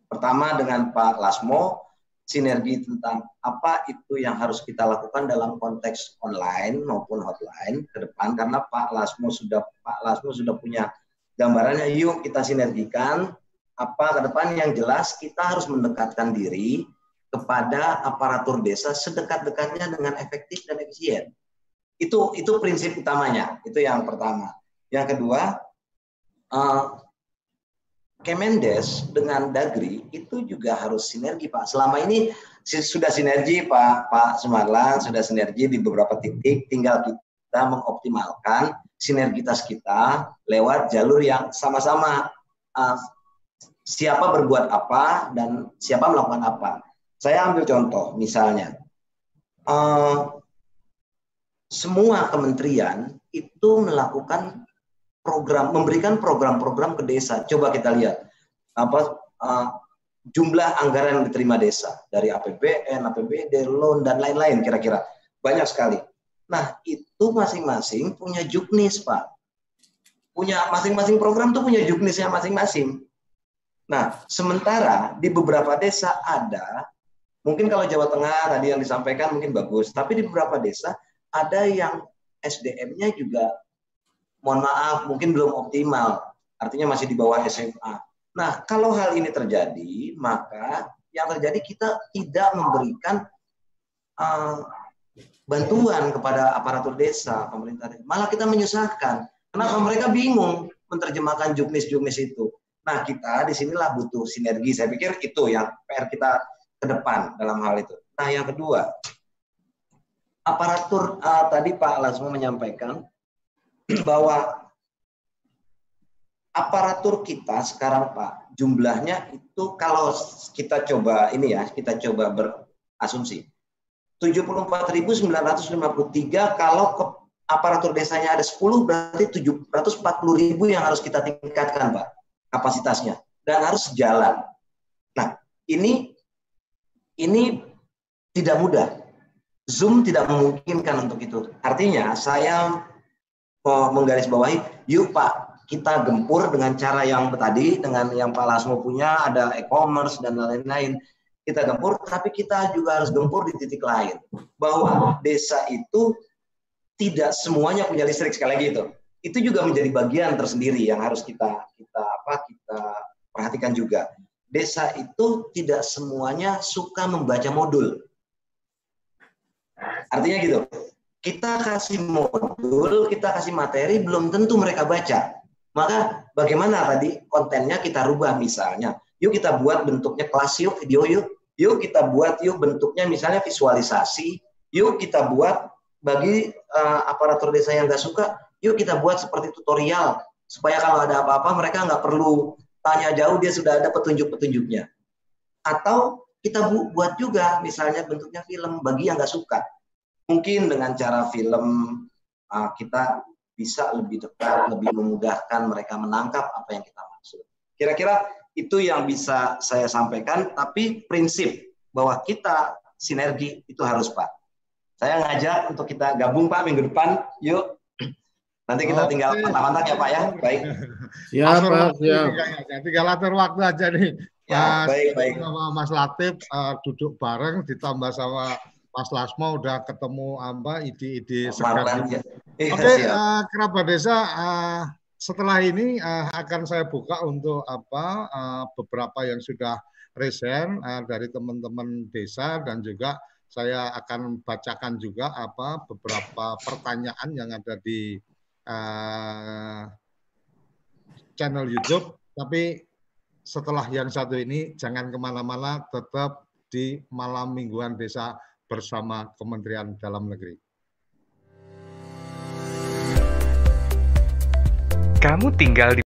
pertama dengan Pak Lasmo sinergi tentang apa itu yang harus kita lakukan dalam konteks online maupun hotline ke depan karena Pak Lasmo sudah Pak Lasmo sudah punya gambarannya yuk kita sinergikan apa ke depan yang jelas kita harus mendekatkan diri kepada aparatur desa sedekat-dekatnya dengan efektif dan efisien. Itu itu prinsip utamanya. Itu yang pertama. Yang kedua, uh, Kemendes dengan Dagri itu juga harus sinergi Pak. Selama ini sudah sinergi Pak Pak Sumarlan sudah sinergi di beberapa titik, tinggal kita mengoptimalkan sinergitas kita lewat jalur yang sama-sama uh, siapa berbuat apa dan siapa melakukan apa. Saya ambil contoh misalnya uh, semua kementerian itu melakukan program memberikan program-program ke desa. Coba kita lihat apa uh, jumlah anggaran yang diterima desa dari APBN, APBD, loan dan lain-lain kira-kira banyak sekali. Nah itu masing-masing punya juknis pak, punya masing-masing program tuh punya juknisnya masing-masing. Nah sementara di beberapa desa ada mungkin kalau Jawa Tengah tadi yang disampaikan mungkin bagus, tapi di beberapa desa ada yang SDM-nya juga mohon maaf mungkin belum optimal, artinya masih di bawah SMA. Nah, kalau hal ini terjadi, maka yang terjadi kita tidak memberikan uh, bantuan kepada aparatur desa, pemerintah desa. Malah kita menyusahkan. Kenapa mereka bingung menerjemahkan juknis-juknis itu? Nah, kita di sinilah butuh sinergi. Saya pikir itu yang PR kita ke depan dalam hal itu. Nah, yang kedua, aparatur uh, tadi Pak Lasmo menyampaikan bahwa aparatur kita sekarang Pak jumlahnya itu kalau kita coba ini ya kita coba berasumsi 74.953 kalau ke aparatur desanya ada 10 berarti 740.000 yang harus kita tingkatkan Pak kapasitasnya dan harus jalan. Nah, ini ini tidak mudah. Zoom tidak memungkinkan untuk itu. Artinya saya menggarisbawahi, yuk Pak, kita gempur dengan cara yang tadi, dengan yang Pak Lasmo punya, ada e-commerce dan lain-lain. Kita gempur, tapi kita juga harus gempur di titik lain. Bahwa desa itu tidak semuanya punya listrik sekali lagi itu. Itu juga menjadi bagian tersendiri yang harus kita kita apa kita perhatikan juga. Desa itu tidak semuanya suka membaca modul. Artinya gitu kita kasih modul, kita kasih materi, belum tentu mereka baca. Maka bagaimana tadi kontennya kita rubah misalnya. Yuk kita buat bentuknya kelas yuk, video yuk. Yuk kita buat yuk bentuknya misalnya visualisasi. Yuk kita buat bagi uh, aparatur desa yang nggak suka, yuk kita buat seperti tutorial Supaya kalau ada apa-apa mereka nggak perlu tanya jauh, dia sudah ada petunjuk-petunjuknya. Atau kita bu buat juga misalnya bentuknya film bagi yang nggak suka. Mungkin dengan cara film uh, kita bisa lebih dekat, lebih memudahkan mereka menangkap apa yang kita maksud. Kira-kira itu yang bisa saya sampaikan, tapi prinsip bahwa kita sinergi itu harus Pak. Saya ngajak untuk kita gabung Pak minggu depan, yuk Nanti kita tinggal mantap-mantap ya Pak ya. Baik. Siap Pak, siap. Ya, tinggal atur waktu aja nih. Ya, Mas, baik, baik. Sama Mas Latif uh, duduk bareng ditambah sama Mas Lasmo udah ketemu apa ide-ide segar. Ya. Oke, okay, uh, kerabat desa uh, setelah ini uh, akan saya buka untuk apa uh, beberapa yang sudah resign uh, dari teman-teman desa dan juga saya akan bacakan juga apa beberapa pertanyaan yang ada di uh, channel YouTube. Tapi setelah yang satu ini jangan ke mana-mana, tetap di malam mingguan desa bersama Kementerian Dalam Negeri. Kamu tinggal di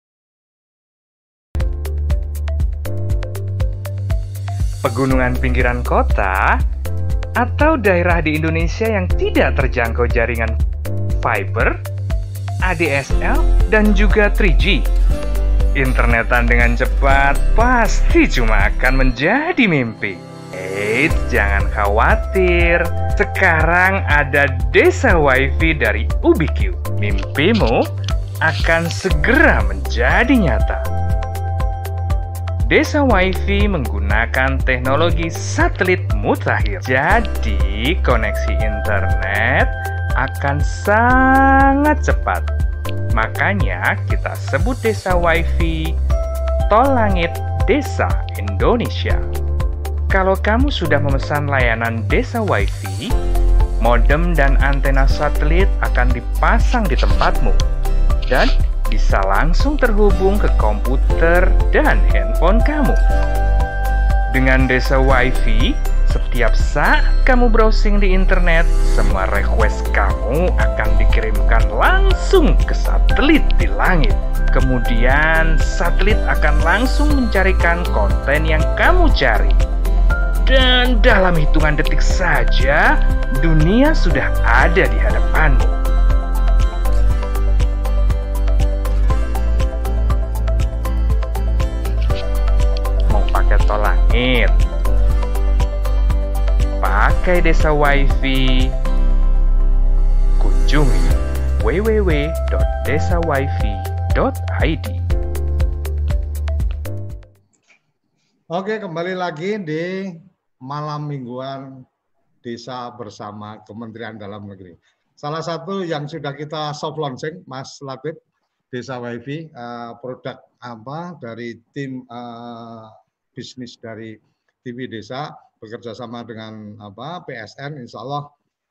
pegunungan pinggiran kota atau daerah di Indonesia yang tidak terjangkau jaringan fiber ADSL, dan juga 3G. Internetan dengan cepat pasti cuma akan menjadi mimpi. Eits, jangan khawatir. Sekarang ada Desa WiFi dari Ubiq. Mimpimu akan segera menjadi nyata. Desa WiFi menggunakan teknologi satelit mutakhir. Jadi, koneksi internet akan sangat cepat. Makanya kita sebut desa WiFi Tol Langit Desa Indonesia. Kalau kamu sudah memesan layanan desa WiFi, modem dan antena satelit akan dipasang di tempatmu dan bisa langsung terhubung ke komputer dan handphone kamu. Dengan desa WiFi, setiap saat kamu browsing di internet, semua request kamu akan dikirimkan langsung ke satelit di langit. Kemudian, satelit akan langsung mencarikan konten yang kamu cari. Dan dalam hitungan detik saja, dunia sudah ada di hadapanmu. Mau pakai tol langit? pakai desa wifi, kunjungi www.desawifi.id. Oke, kembali lagi di malam mingguan desa bersama Kementerian Dalam Negeri. Salah satu yang sudah kita soft launching, Mas Latif, Desa Wifi, uh, produk apa dari tim uh, bisnis dari TV Desa bekerja sama dengan apa PSN insya Allah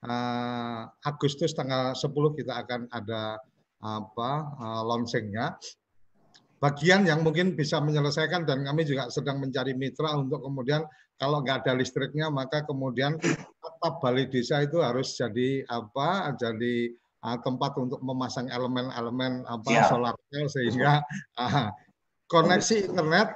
uh, Agustus tanggal 10 kita akan ada apa uh, launchingnya bagian yang mungkin bisa menyelesaikan dan kami juga sedang mencari mitra untuk kemudian kalau nggak ada listriknya maka kemudian atap balai desa itu harus jadi apa jadi uh, tempat untuk memasang elemen-elemen apa ya. solar sehingga uh, koneksi internet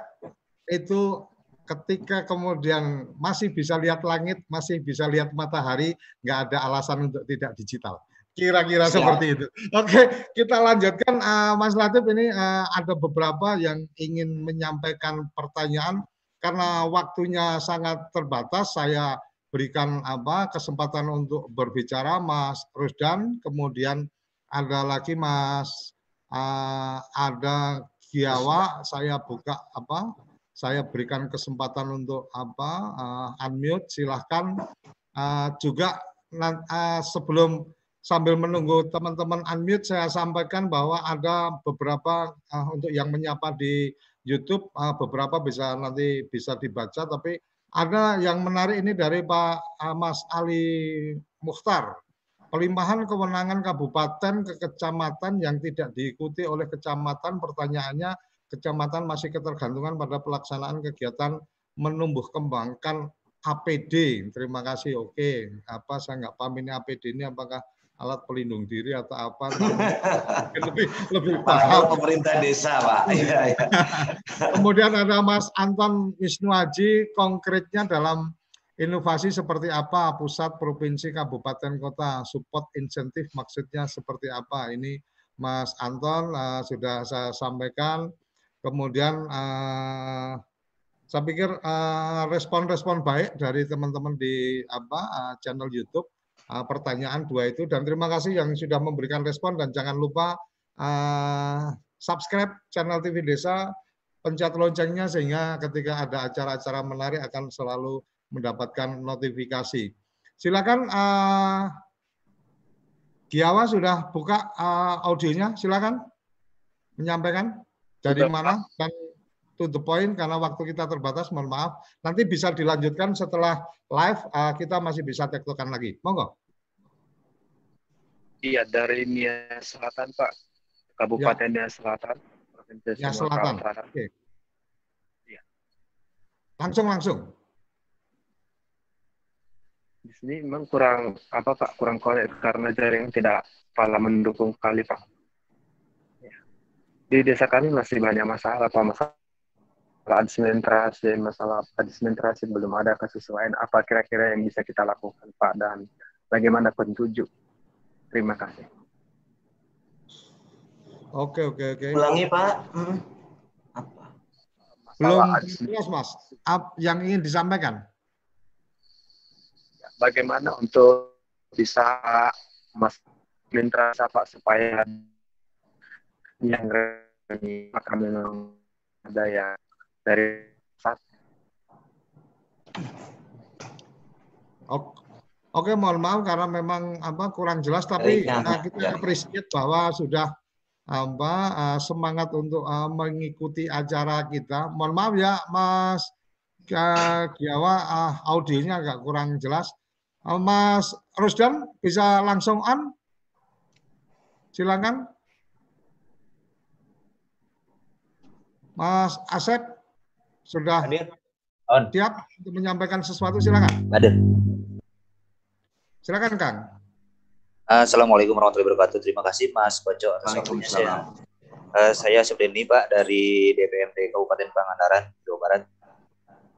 itu ketika kemudian masih bisa lihat langit, masih bisa lihat matahari, nggak ada alasan untuk tidak digital. Kira-kira seperti itu. Oke, kita lanjutkan. Uh, Mas Latif ini uh, ada beberapa yang ingin menyampaikan pertanyaan karena waktunya sangat terbatas. Saya berikan apa kesempatan untuk berbicara Mas Rusdan, kemudian ada lagi Mas uh, ada Giawa, saya buka apa saya berikan kesempatan untuk apa uh, unmute silahkan uh, juga uh, sebelum sambil menunggu teman-teman unmute saya sampaikan bahwa ada beberapa uh, untuk yang menyapa di YouTube uh, beberapa bisa nanti bisa dibaca tapi ada yang menarik ini dari Pak uh, Mas Ali Mukhtar pelimpahan kewenangan kabupaten ke kecamatan yang tidak diikuti oleh kecamatan pertanyaannya kecamatan masih ketergantungan pada pelaksanaan kegiatan menumbuh kembangkan APD. Terima kasih. Oke, apa saya nggak paham ini APD ini apakah alat pelindung diri atau apa lebih lebih paham. pemerintah desa pak. Iya, iya. kemudian ada Mas Anton Wisnu Haji konkretnya dalam inovasi seperti apa pusat provinsi kabupaten kota support insentif maksudnya seperti apa? Ini Mas Anton uh, sudah saya sampaikan. Kemudian uh, saya pikir respon-respon uh, baik dari teman-teman di apa uh, channel YouTube uh, pertanyaan dua itu dan terima kasih yang sudah memberikan respon dan jangan lupa uh, subscribe channel TV Desa, pencet loncengnya sehingga ketika ada acara-acara menarik akan selalu mendapatkan notifikasi. Silakan uh, Giawa sudah buka uh, audionya, silakan menyampaikan dari sudah, mana dan to the point karena waktu kita terbatas, mohon maaf. Nanti bisa dilanjutkan setelah live, uh, kita masih bisa tektokan lagi. Monggo. Iya, dari Nia Selatan, Pak. Kabupaten ya. Nia Selatan, Provinsi Nia Selatan. Oke. Iya. Langsung langsung. Di sini memang kurang apa Pak, kurang konek karena jaring tidak pala mendukung kali Pak. Ya. Di desa kami masih banyak masalah Pak, masalah administrasi, masalah administrasi belum ada kesesuaian. Apa kira-kira yang bisa kita lakukan, Pak? Dan bagaimana petunjuk? Terima kasih. Oke, oke, oke. Ulangi, Pak. Hmm. Apa? Belum jelas, Mas. Yang ingin disampaikan? Bagaimana untuk bisa Mas administrasi Pak supaya yang kami ada yang dari saat. Oke, mohon maaf karena memang apa kurang jelas tapi ya, uh, kita ya. appreciate bahwa sudah apa uh, semangat untuk uh, mengikuti acara kita. Mohon maaf ya Mas Giawa uh, audionya agak kurang jelas. Uh, Mas Rusdan bisa langsung on? Silakan. Mas Asep sudah Hadir. On. siap untuk menyampaikan sesuatu? Silakan. Hadir. Silakan Kang. Assalamualaikum warahmatullahi wabarakatuh. Terima kasih Mas Koco atas waktunya saya. Uh, saya Subdeni Pak dari DPMD Kabupaten Pangandaran, Jawa Barat.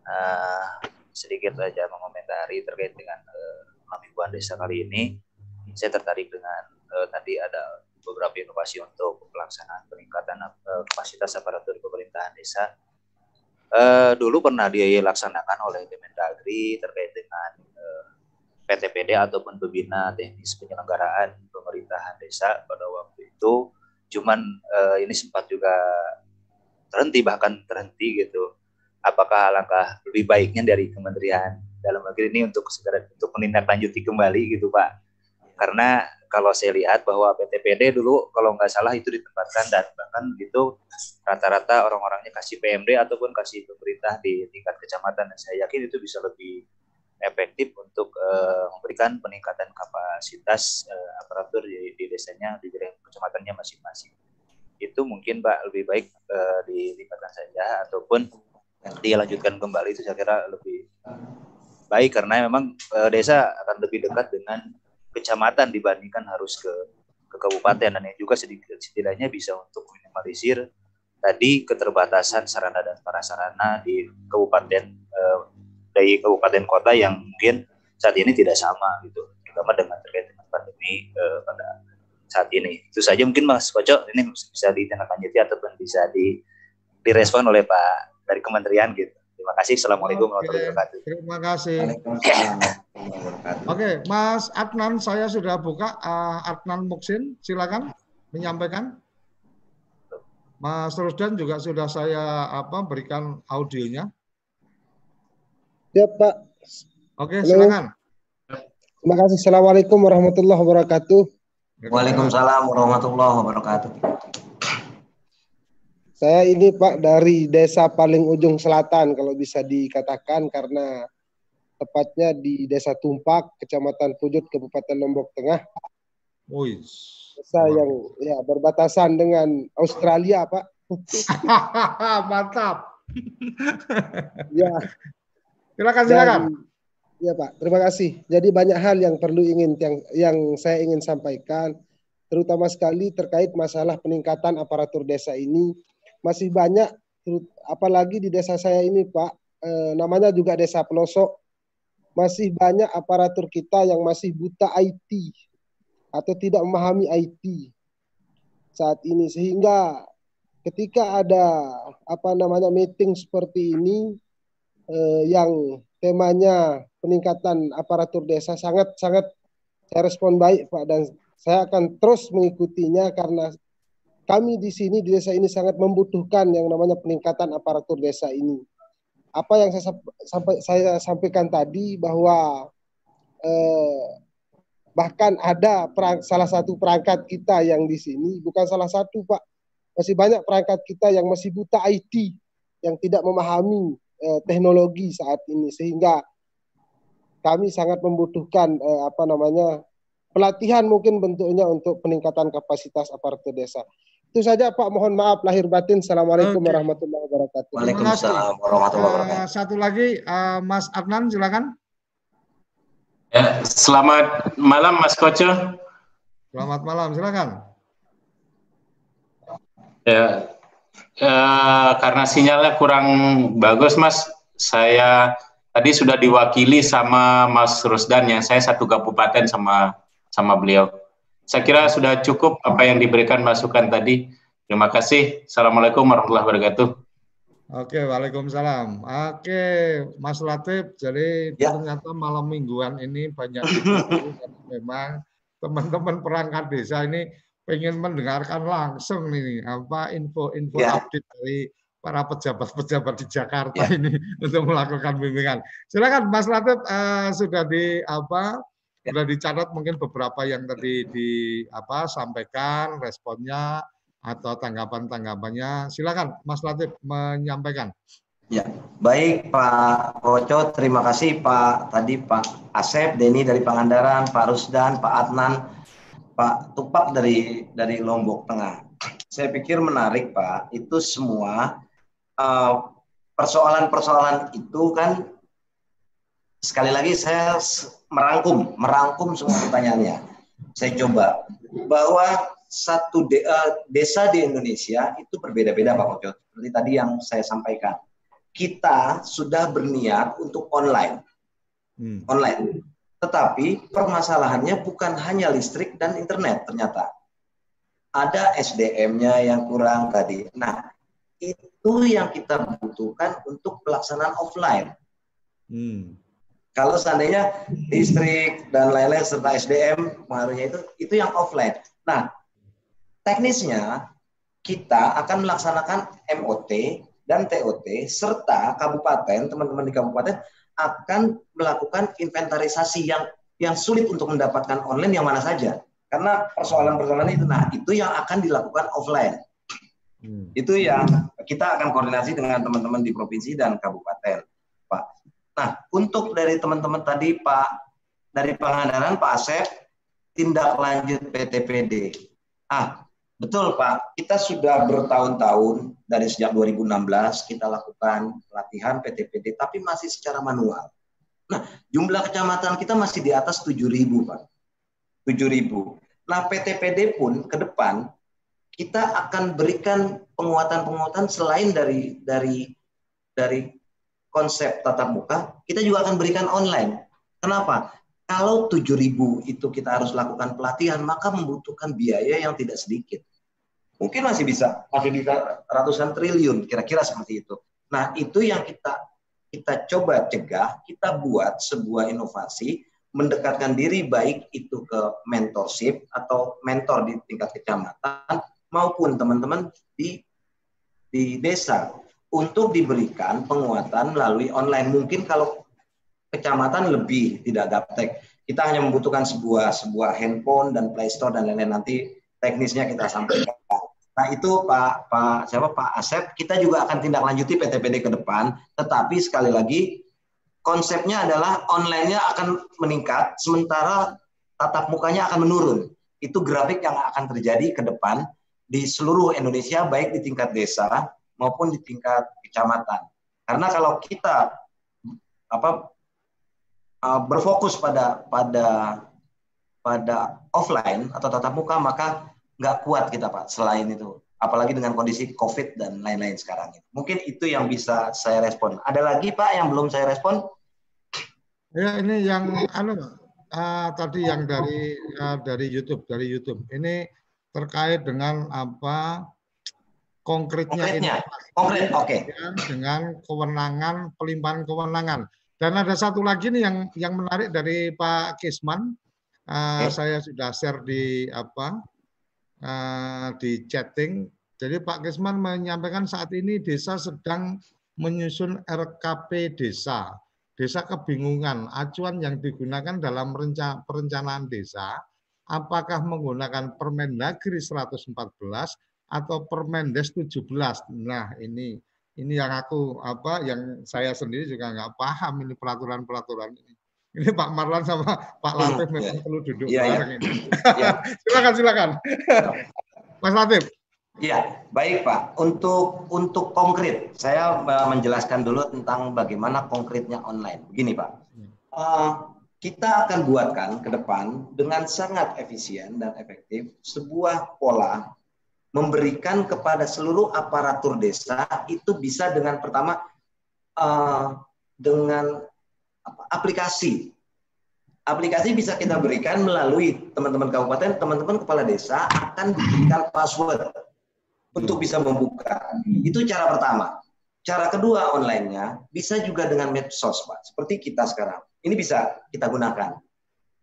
Uh, sedikit saja mengomentari terkait dengan uh, desa kali ini. Saya tertarik dengan uh, tadi ada beberapa inovasi untuk pelaksanaan peningkatan uh, kapasitas aparatur pemerintahan desa uh, dulu pernah dilaksanakan oleh Kemendagri terkait dengan uh, eh, PTPD ataupun pembina teknis penyelenggaraan pemerintahan desa pada waktu itu. Cuman uh, ini sempat juga terhenti bahkan terhenti gitu. Apakah langkah lebih baiknya dari Kementerian dalam negeri ini untuk segera untuk menindaklanjuti kembali gitu Pak? Karena kalau saya lihat bahwa PTPD dulu kalau nggak salah itu ditempatkan dan bahkan gitu rata-rata orang-orangnya kasih PMD ataupun kasih pemerintah di tingkat kecamatan. Dan saya yakin itu bisa lebih efektif untuk uh, memberikan peningkatan kapasitas uh, aparatur di, di desanya di kecamatannya masing-masing. Itu mungkin Pak lebih baik uh, ditingkatkan saja ataupun dilanjutkan kembali itu saya kira lebih baik. Karena memang uh, desa akan lebih dekat dengan kecamatan dibandingkan harus ke ke kabupaten. Dan yang juga sedikit setidaknya bisa untuk minimalisir tadi keterbatasan sarana dan prasarana di kabupaten eh, dari kabupaten kota yang mungkin saat ini tidak sama gitu. Terutama dengan terkait dengan pandemi eh, pada saat ini. Itu saja mungkin Mas Koco. Ini bisa ditindaklanjuti ataupun bisa di direspon oleh Pak dari kementerian gitu terima kasih assalamualaikum warahmatullahi wabarakatuh terima kasih Oke, Mas Adnan, saya sudah buka. Uh, Adnan Muksin, silakan menyampaikan. Mas Rusdan juga sudah saya apa berikan audionya. Ya Pak. Oke, Halo. silakan. Terima kasih. Assalamualaikum warahmatullahi wabarakatuh. Waalaikumsalam warahmatullahi wabarakatuh. Saya ini Pak dari desa paling ujung selatan kalau bisa dikatakan karena tepatnya di Desa Tumpak, Kecamatan Pujut, Kabupaten Lombok Tengah. Wih. Desa yang ya berbatasan dengan Australia, Pak. Mantap. ya. Silakan, silakan. Ya Pak, terima kasih. Jadi banyak hal yang perlu ingin yang yang saya ingin sampaikan, terutama sekali terkait masalah peningkatan aparatur desa ini masih banyak, apalagi di desa saya ini Pak, eh, namanya juga desa pelosok, masih banyak aparatur kita yang masih buta IT atau tidak memahami IT saat ini. Sehingga ketika ada apa namanya meeting seperti ini eh, yang temanya peningkatan aparatur desa sangat sangat saya respon baik Pak. Dan saya akan terus mengikutinya karena kami di sini di desa ini sangat membutuhkan yang namanya peningkatan aparatur desa ini. Apa yang saya sampai saya sampaikan tadi bahwa eh, bahkan ada perang, salah satu perangkat kita yang di sini bukan salah satu Pak masih banyak perangkat kita yang masih buta IT yang tidak memahami eh, teknologi saat ini sehingga kami sangat membutuhkan eh, apa namanya pelatihan mungkin bentuknya untuk peningkatan kapasitas aparatur desa. Itu saja Pak, mohon maaf lahir batin. Assalamualaikum okay. warahmatullahi wabarakatuh. Waalaikumsalam warahmatullahi wabarakatuh. Uh, satu lagi uh, Mas Adnan silakan. Ya, selamat malam Mas Koco. Selamat malam, silakan. Ya, uh, karena sinyalnya kurang bagus Mas, saya tadi sudah diwakili sama Mas Rusdan yang saya satu kabupaten sama sama beliau. Saya kira sudah cukup apa yang diberikan masukan tadi. Terima kasih. Assalamualaikum warahmatullahi wabarakatuh. Oke, waalaikumsalam. Oke, Mas Latif. Jadi ya. ternyata malam mingguan ini banyak memang teman-teman perangkat desa ini pengen mendengarkan langsung nih apa info-info ya. update dari para pejabat-pejabat di Jakarta ya. ini untuk melakukan bimbingan. Silakan Mas Latif uh, sudah di apa. Sudah dicatat mungkin beberapa yang tadi di apa sampaikan responnya atau tanggapan-tanggapannya. Silakan Mas Latif menyampaikan. Ya, baik Pak Koco, terima kasih Pak tadi Pak Asep, Denny dari Pangandaran, Pak Rusdan, Pak Adnan, Pak Tupak dari dari Lombok Tengah. Saya pikir menarik Pak, itu semua Eh, persoalan-persoalan itu kan sekali lagi saya merangkum merangkum semua pertanyaannya. Saya coba bahwa satu de, uh, desa di Indonesia itu berbeda-beda Pak Koco. Seperti tadi yang saya sampaikan. Kita sudah berniat untuk online. Hmm. Online. Tetapi permasalahannya bukan hanya listrik dan internet ternyata. Ada SDM-nya yang kurang tadi. Nah, itu yang kita butuhkan untuk pelaksanaan offline. Hmm. Kalau seandainya listrik dan lain-lain serta SDM pengaruhnya itu itu yang offline. Nah, teknisnya kita akan melaksanakan MOT dan TOT serta kabupaten teman-teman di kabupaten akan melakukan inventarisasi yang yang sulit untuk mendapatkan online yang mana saja karena persoalan-persoalan itu nah itu yang akan dilakukan offline Hmm. Itu yang kita akan koordinasi dengan teman-teman di provinsi dan kabupaten, Pak. Nah, untuk dari teman-teman tadi, Pak, dari Pangandaran, Pak Asep, tindak lanjut PTPD. Ah, betul Pak, kita sudah bertahun-tahun dari sejak 2016 kita lakukan pelatihan PTPD, tapi masih secara manual. Nah, jumlah kecamatan kita masih di atas 7.000, Pak. 7.000. Nah, PTPD pun ke depan kita akan berikan penguatan-penguatan selain dari dari dari konsep tatap muka, kita juga akan berikan online. Kenapa? Kalau 7.000 itu kita harus lakukan pelatihan, maka membutuhkan biaya yang tidak sedikit. Mungkin masih bisa, masih bisa ratusan triliun, kira-kira seperti itu. Nah, itu yang kita kita coba cegah, kita buat sebuah inovasi mendekatkan diri baik itu ke mentorship atau mentor di tingkat kecamatan maupun teman-teman di di desa untuk diberikan penguatan melalui online. Mungkin kalau kecamatan lebih tidak gaptek. Kita hanya membutuhkan sebuah sebuah handphone dan Play Store dan lain-lain nanti teknisnya kita sampaikan. Nah itu Pak Pak siapa Pak Asep kita juga akan tindak lanjuti PTPD ke depan. Tetapi sekali lagi konsepnya adalah online-nya akan meningkat sementara tatap mukanya akan menurun. Itu grafik yang akan terjadi ke depan di seluruh Indonesia baik di tingkat desa maupun di tingkat kecamatan. Karena kalau kita apa uh, berfokus pada pada pada offline atau tatap muka maka nggak kuat kita pak selain itu. Apalagi dengan kondisi covid dan lain-lain sekarang mungkin itu yang bisa saya respon. Ada lagi pak yang belum saya respon? Ya ini yang anu uh, tadi yang dari uh, dari YouTube dari YouTube. Ini terkait dengan apa konkretnya, konkretnya. ini konkret oke okay. dengan kewenangan pelimpahan kewenangan dan ada satu lagi nih yang yang menarik dari Pak Kisman uh, okay. saya sudah share di apa uh, di chatting jadi Pak Kisman menyampaikan saat ini desa sedang menyusun RKP desa desa kebingungan acuan yang digunakan dalam perencanaan desa apakah menggunakan Permendagri 114 atau Permendes 17. Nah, ini ini yang aku apa yang saya sendiri juga nggak paham ini peraturan-peraturan ini. Ini Pak Marlan sama Pak hmm, Latif memang ya. perlu duduk ya, bareng ya. ini. Ya. silakan silakan. Mas Latif. Ya, baik Pak. Untuk untuk konkret, saya menjelaskan dulu tentang bagaimana konkretnya online. Begini Pak, uh, kita akan buatkan ke depan dengan sangat efisien dan efektif sebuah pola memberikan kepada seluruh aparatur desa itu bisa dengan pertama uh, dengan apa, aplikasi. Aplikasi bisa kita berikan melalui teman-teman kabupaten, teman-teman kepala desa akan diberikan password untuk bisa membuka. Itu cara pertama. Cara kedua online-nya bisa juga dengan medsos, Pak. Seperti kita sekarang. Ini bisa kita gunakan.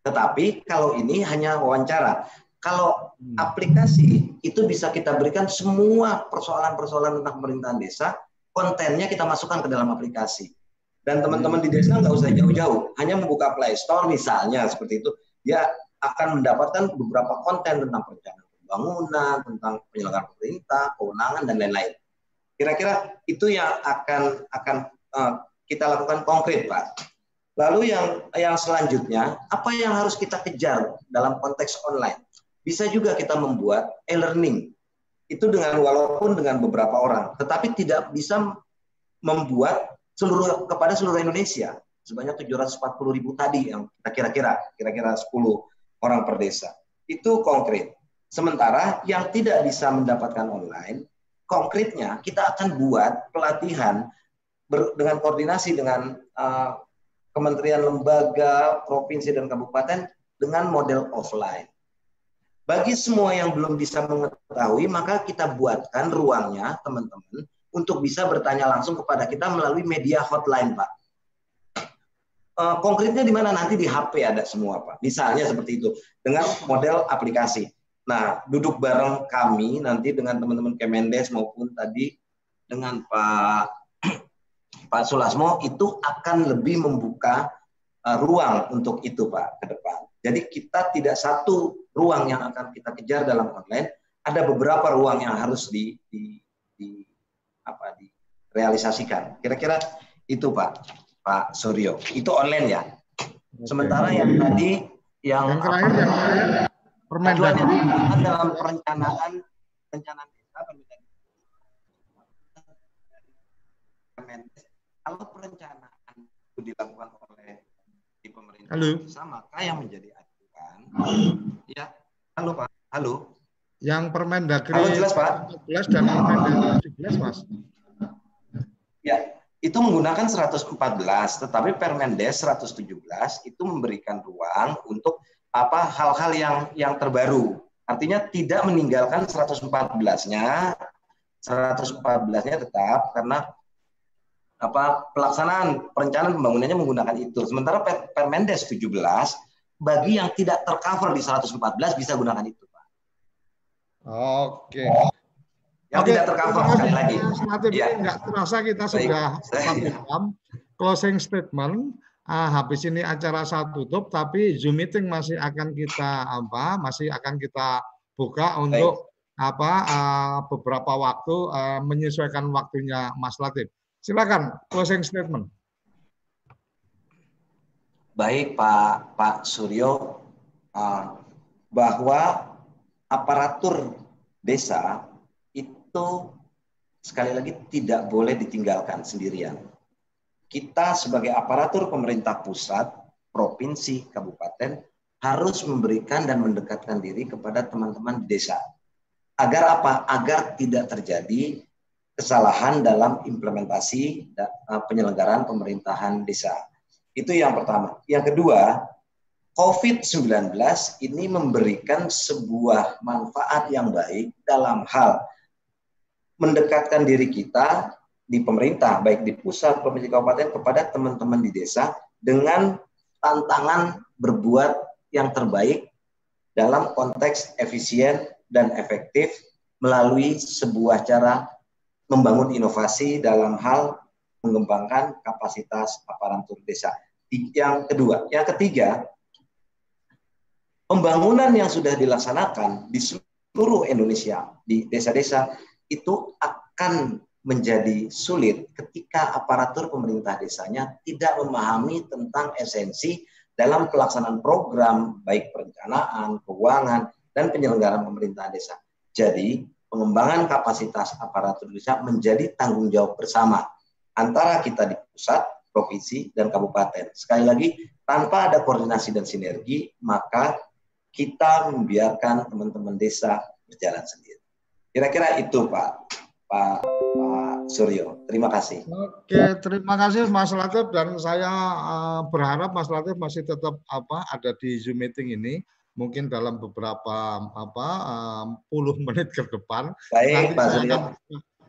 Tetapi kalau ini hanya wawancara. Kalau hmm. aplikasi itu bisa kita berikan semua persoalan-persoalan tentang pemerintahan desa, kontennya kita masukkan ke dalam aplikasi. Dan teman-teman di desa nggak usah jauh-jauh, hanya membuka Play Store misalnya seperti itu, dia akan mendapatkan beberapa konten tentang perencanaan pembangunan, tentang penyelenggaraan pemerintah, kewenangan dan lain-lain. Kira-kira itu yang akan akan uh, kita lakukan konkret, Pak. Lalu yang yang selanjutnya, apa yang harus kita kejar dalam konteks online? Bisa juga kita membuat e-learning. Itu dengan walaupun dengan beberapa orang, tetapi tidak bisa membuat seluruh kepada seluruh Indonesia sebanyak 740 ribu tadi yang kira-kira kira-kira 10 orang per desa. Itu konkret. Sementara yang tidak bisa mendapatkan online, konkretnya kita akan buat pelatihan ber, dengan koordinasi dengan uh, kementerian lembaga, provinsi dan kabupaten dengan model offline. Bagi semua yang belum bisa mengetahui, maka kita buatkan ruangnya, teman-teman, untuk bisa bertanya langsung kepada kita melalui media hotline, Pak. Uh, konkretnya di mana nanti di HP ada semua, Pak. Misalnya seperti itu dengan model aplikasi. Nah, duduk bareng kami nanti dengan teman-teman Kemendes maupun tadi dengan Pak Pak Sulasmo itu akan lebih membuka uh, ruang untuk itu Pak ke depan. Jadi kita tidak satu ruang yang akan kita kejar dalam online, ada beberapa ruang yang harus di, di, di apa direalisasikan. Kira-kira itu Pak Pak Suryo. Itu online ya. Sementara yang tadi yang, yang terakhir apa, yang Permendagri dalam perencanaan perencanaan desa kalau perencanaan itu dilakukan oleh di pemerintah halo. desa maka yang menjadi ya. Halo pak. Halo. Yang Permendagri halo jelas pak. 14 dan Permendagri 17 mas. Ya. Itu menggunakan 114 tetapi Permendes 117 itu memberikan ruang untuk apa hal-hal yang yang terbaru. Artinya tidak meninggalkan 114-nya, 114-nya tetap karena apa pelaksanaan perencanaan pembangunannya menggunakan itu. Sementara Permendes 17 bagi yang tidak tercover di 114 bisa gunakan itu, Pak. Oke. Yang Oke, tidak tercover sekali lagi. Ya. Enggak terasa kita sudah satu jam closing statement ah, habis ini acara saya tutup, tapi Zoom meeting masih akan kita apa? Masih akan kita buka untuk Baik. apa? Uh, beberapa waktu uh, menyesuaikan waktunya Mas Latif. Silakan closing statement. Baik Pak Pak Suryo, uh, bahwa aparatur desa itu sekali lagi tidak boleh ditinggalkan sendirian kita sebagai aparatur pemerintah pusat provinsi, kabupaten harus memberikan dan mendekatkan diri kepada teman-teman di desa. Agar apa? Agar tidak terjadi kesalahan dalam implementasi eh, penyelenggaraan pemerintahan desa. Itu yang pertama. Yang kedua, COVID-19 ini memberikan sebuah manfaat yang baik dalam hal mendekatkan diri kita di pemerintah, baik di pusat, provinsi, kabupaten, kepada teman-teman di desa dengan tantangan berbuat yang terbaik dalam konteks efisien dan efektif melalui sebuah cara membangun inovasi dalam hal mengembangkan kapasitas aparatur desa. Yang kedua, yang ketiga, pembangunan yang sudah dilaksanakan di seluruh Indonesia di desa-desa itu akan menjadi sulit ketika aparatur pemerintah desanya tidak memahami tentang esensi dalam pelaksanaan program baik perencanaan, keuangan, dan penyelenggaraan pemerintahan desa. Jadi, pengembangan kapasitas aparatur desa menjadi tanggung jawab bersama antara kita di pusat, provinsi, dan kabupaten. Sekali lagi, tanpa ada koordinasi dan sinergi, maka kita membiarkan teman-teman desa berjalan sendiri. Kira-kira itu Pak Pak Pak Suryo. Terima kasih. Oke, terima kasih Mas Latif dan saya uh, berharap Mas Latif masih tetap apa ada di Zoom meeting ini mungkin dalam beberapa apa uh, puluh menit ke depan. Baik, Nanti Pak Suryo.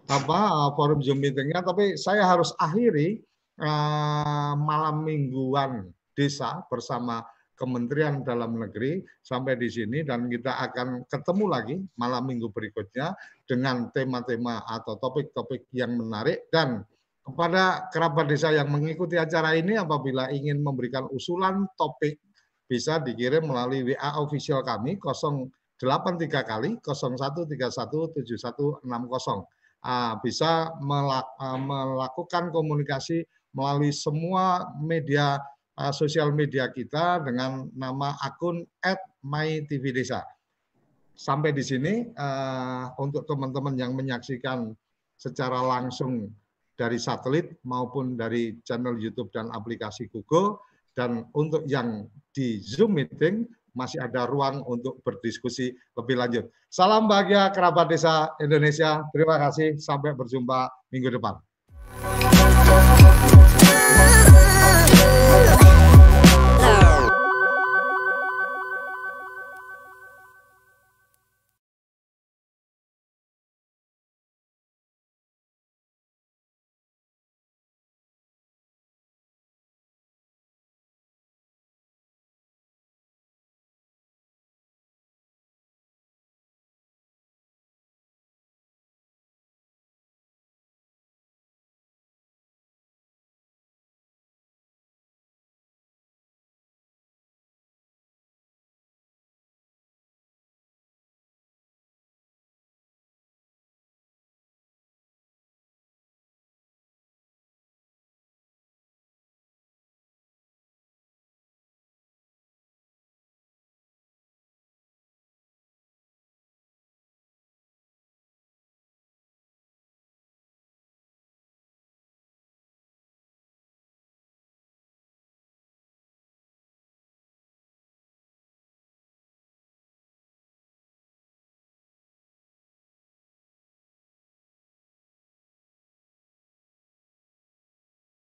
Apa uh, forum Zoom meetingnya, tapi saya harus akhiri uh, malam mingguan desa bersama Kementerian Dalam Negeri sampai di sini dan kita akan ketemu lagi malam minggu berikutnya dengan tema-tema atau topik-topik yang menarik. Dan kepada kerabat desa yang mengikuti acara ini apabila ingin memberikan usulan topik bisa dikirim melalui WA official kami 083 kali 01317160 bisa melakukan komunikasi melalui semua media uh, sosial media kita dengan nama akun @mytvdesa. Sampai di sini uh, untuk teman-teman yang menyaksikan secara langsung dari satelit maupun dari channel YouTube dan aplikasi Google dan untuk yang di Zoom meeting masih ada ruang untuk berdiskusi lebih lanjut. Salam bahagia kerabat desa Indonesia. Terima kasih. Sampai berjumpa minggu depan. Woo!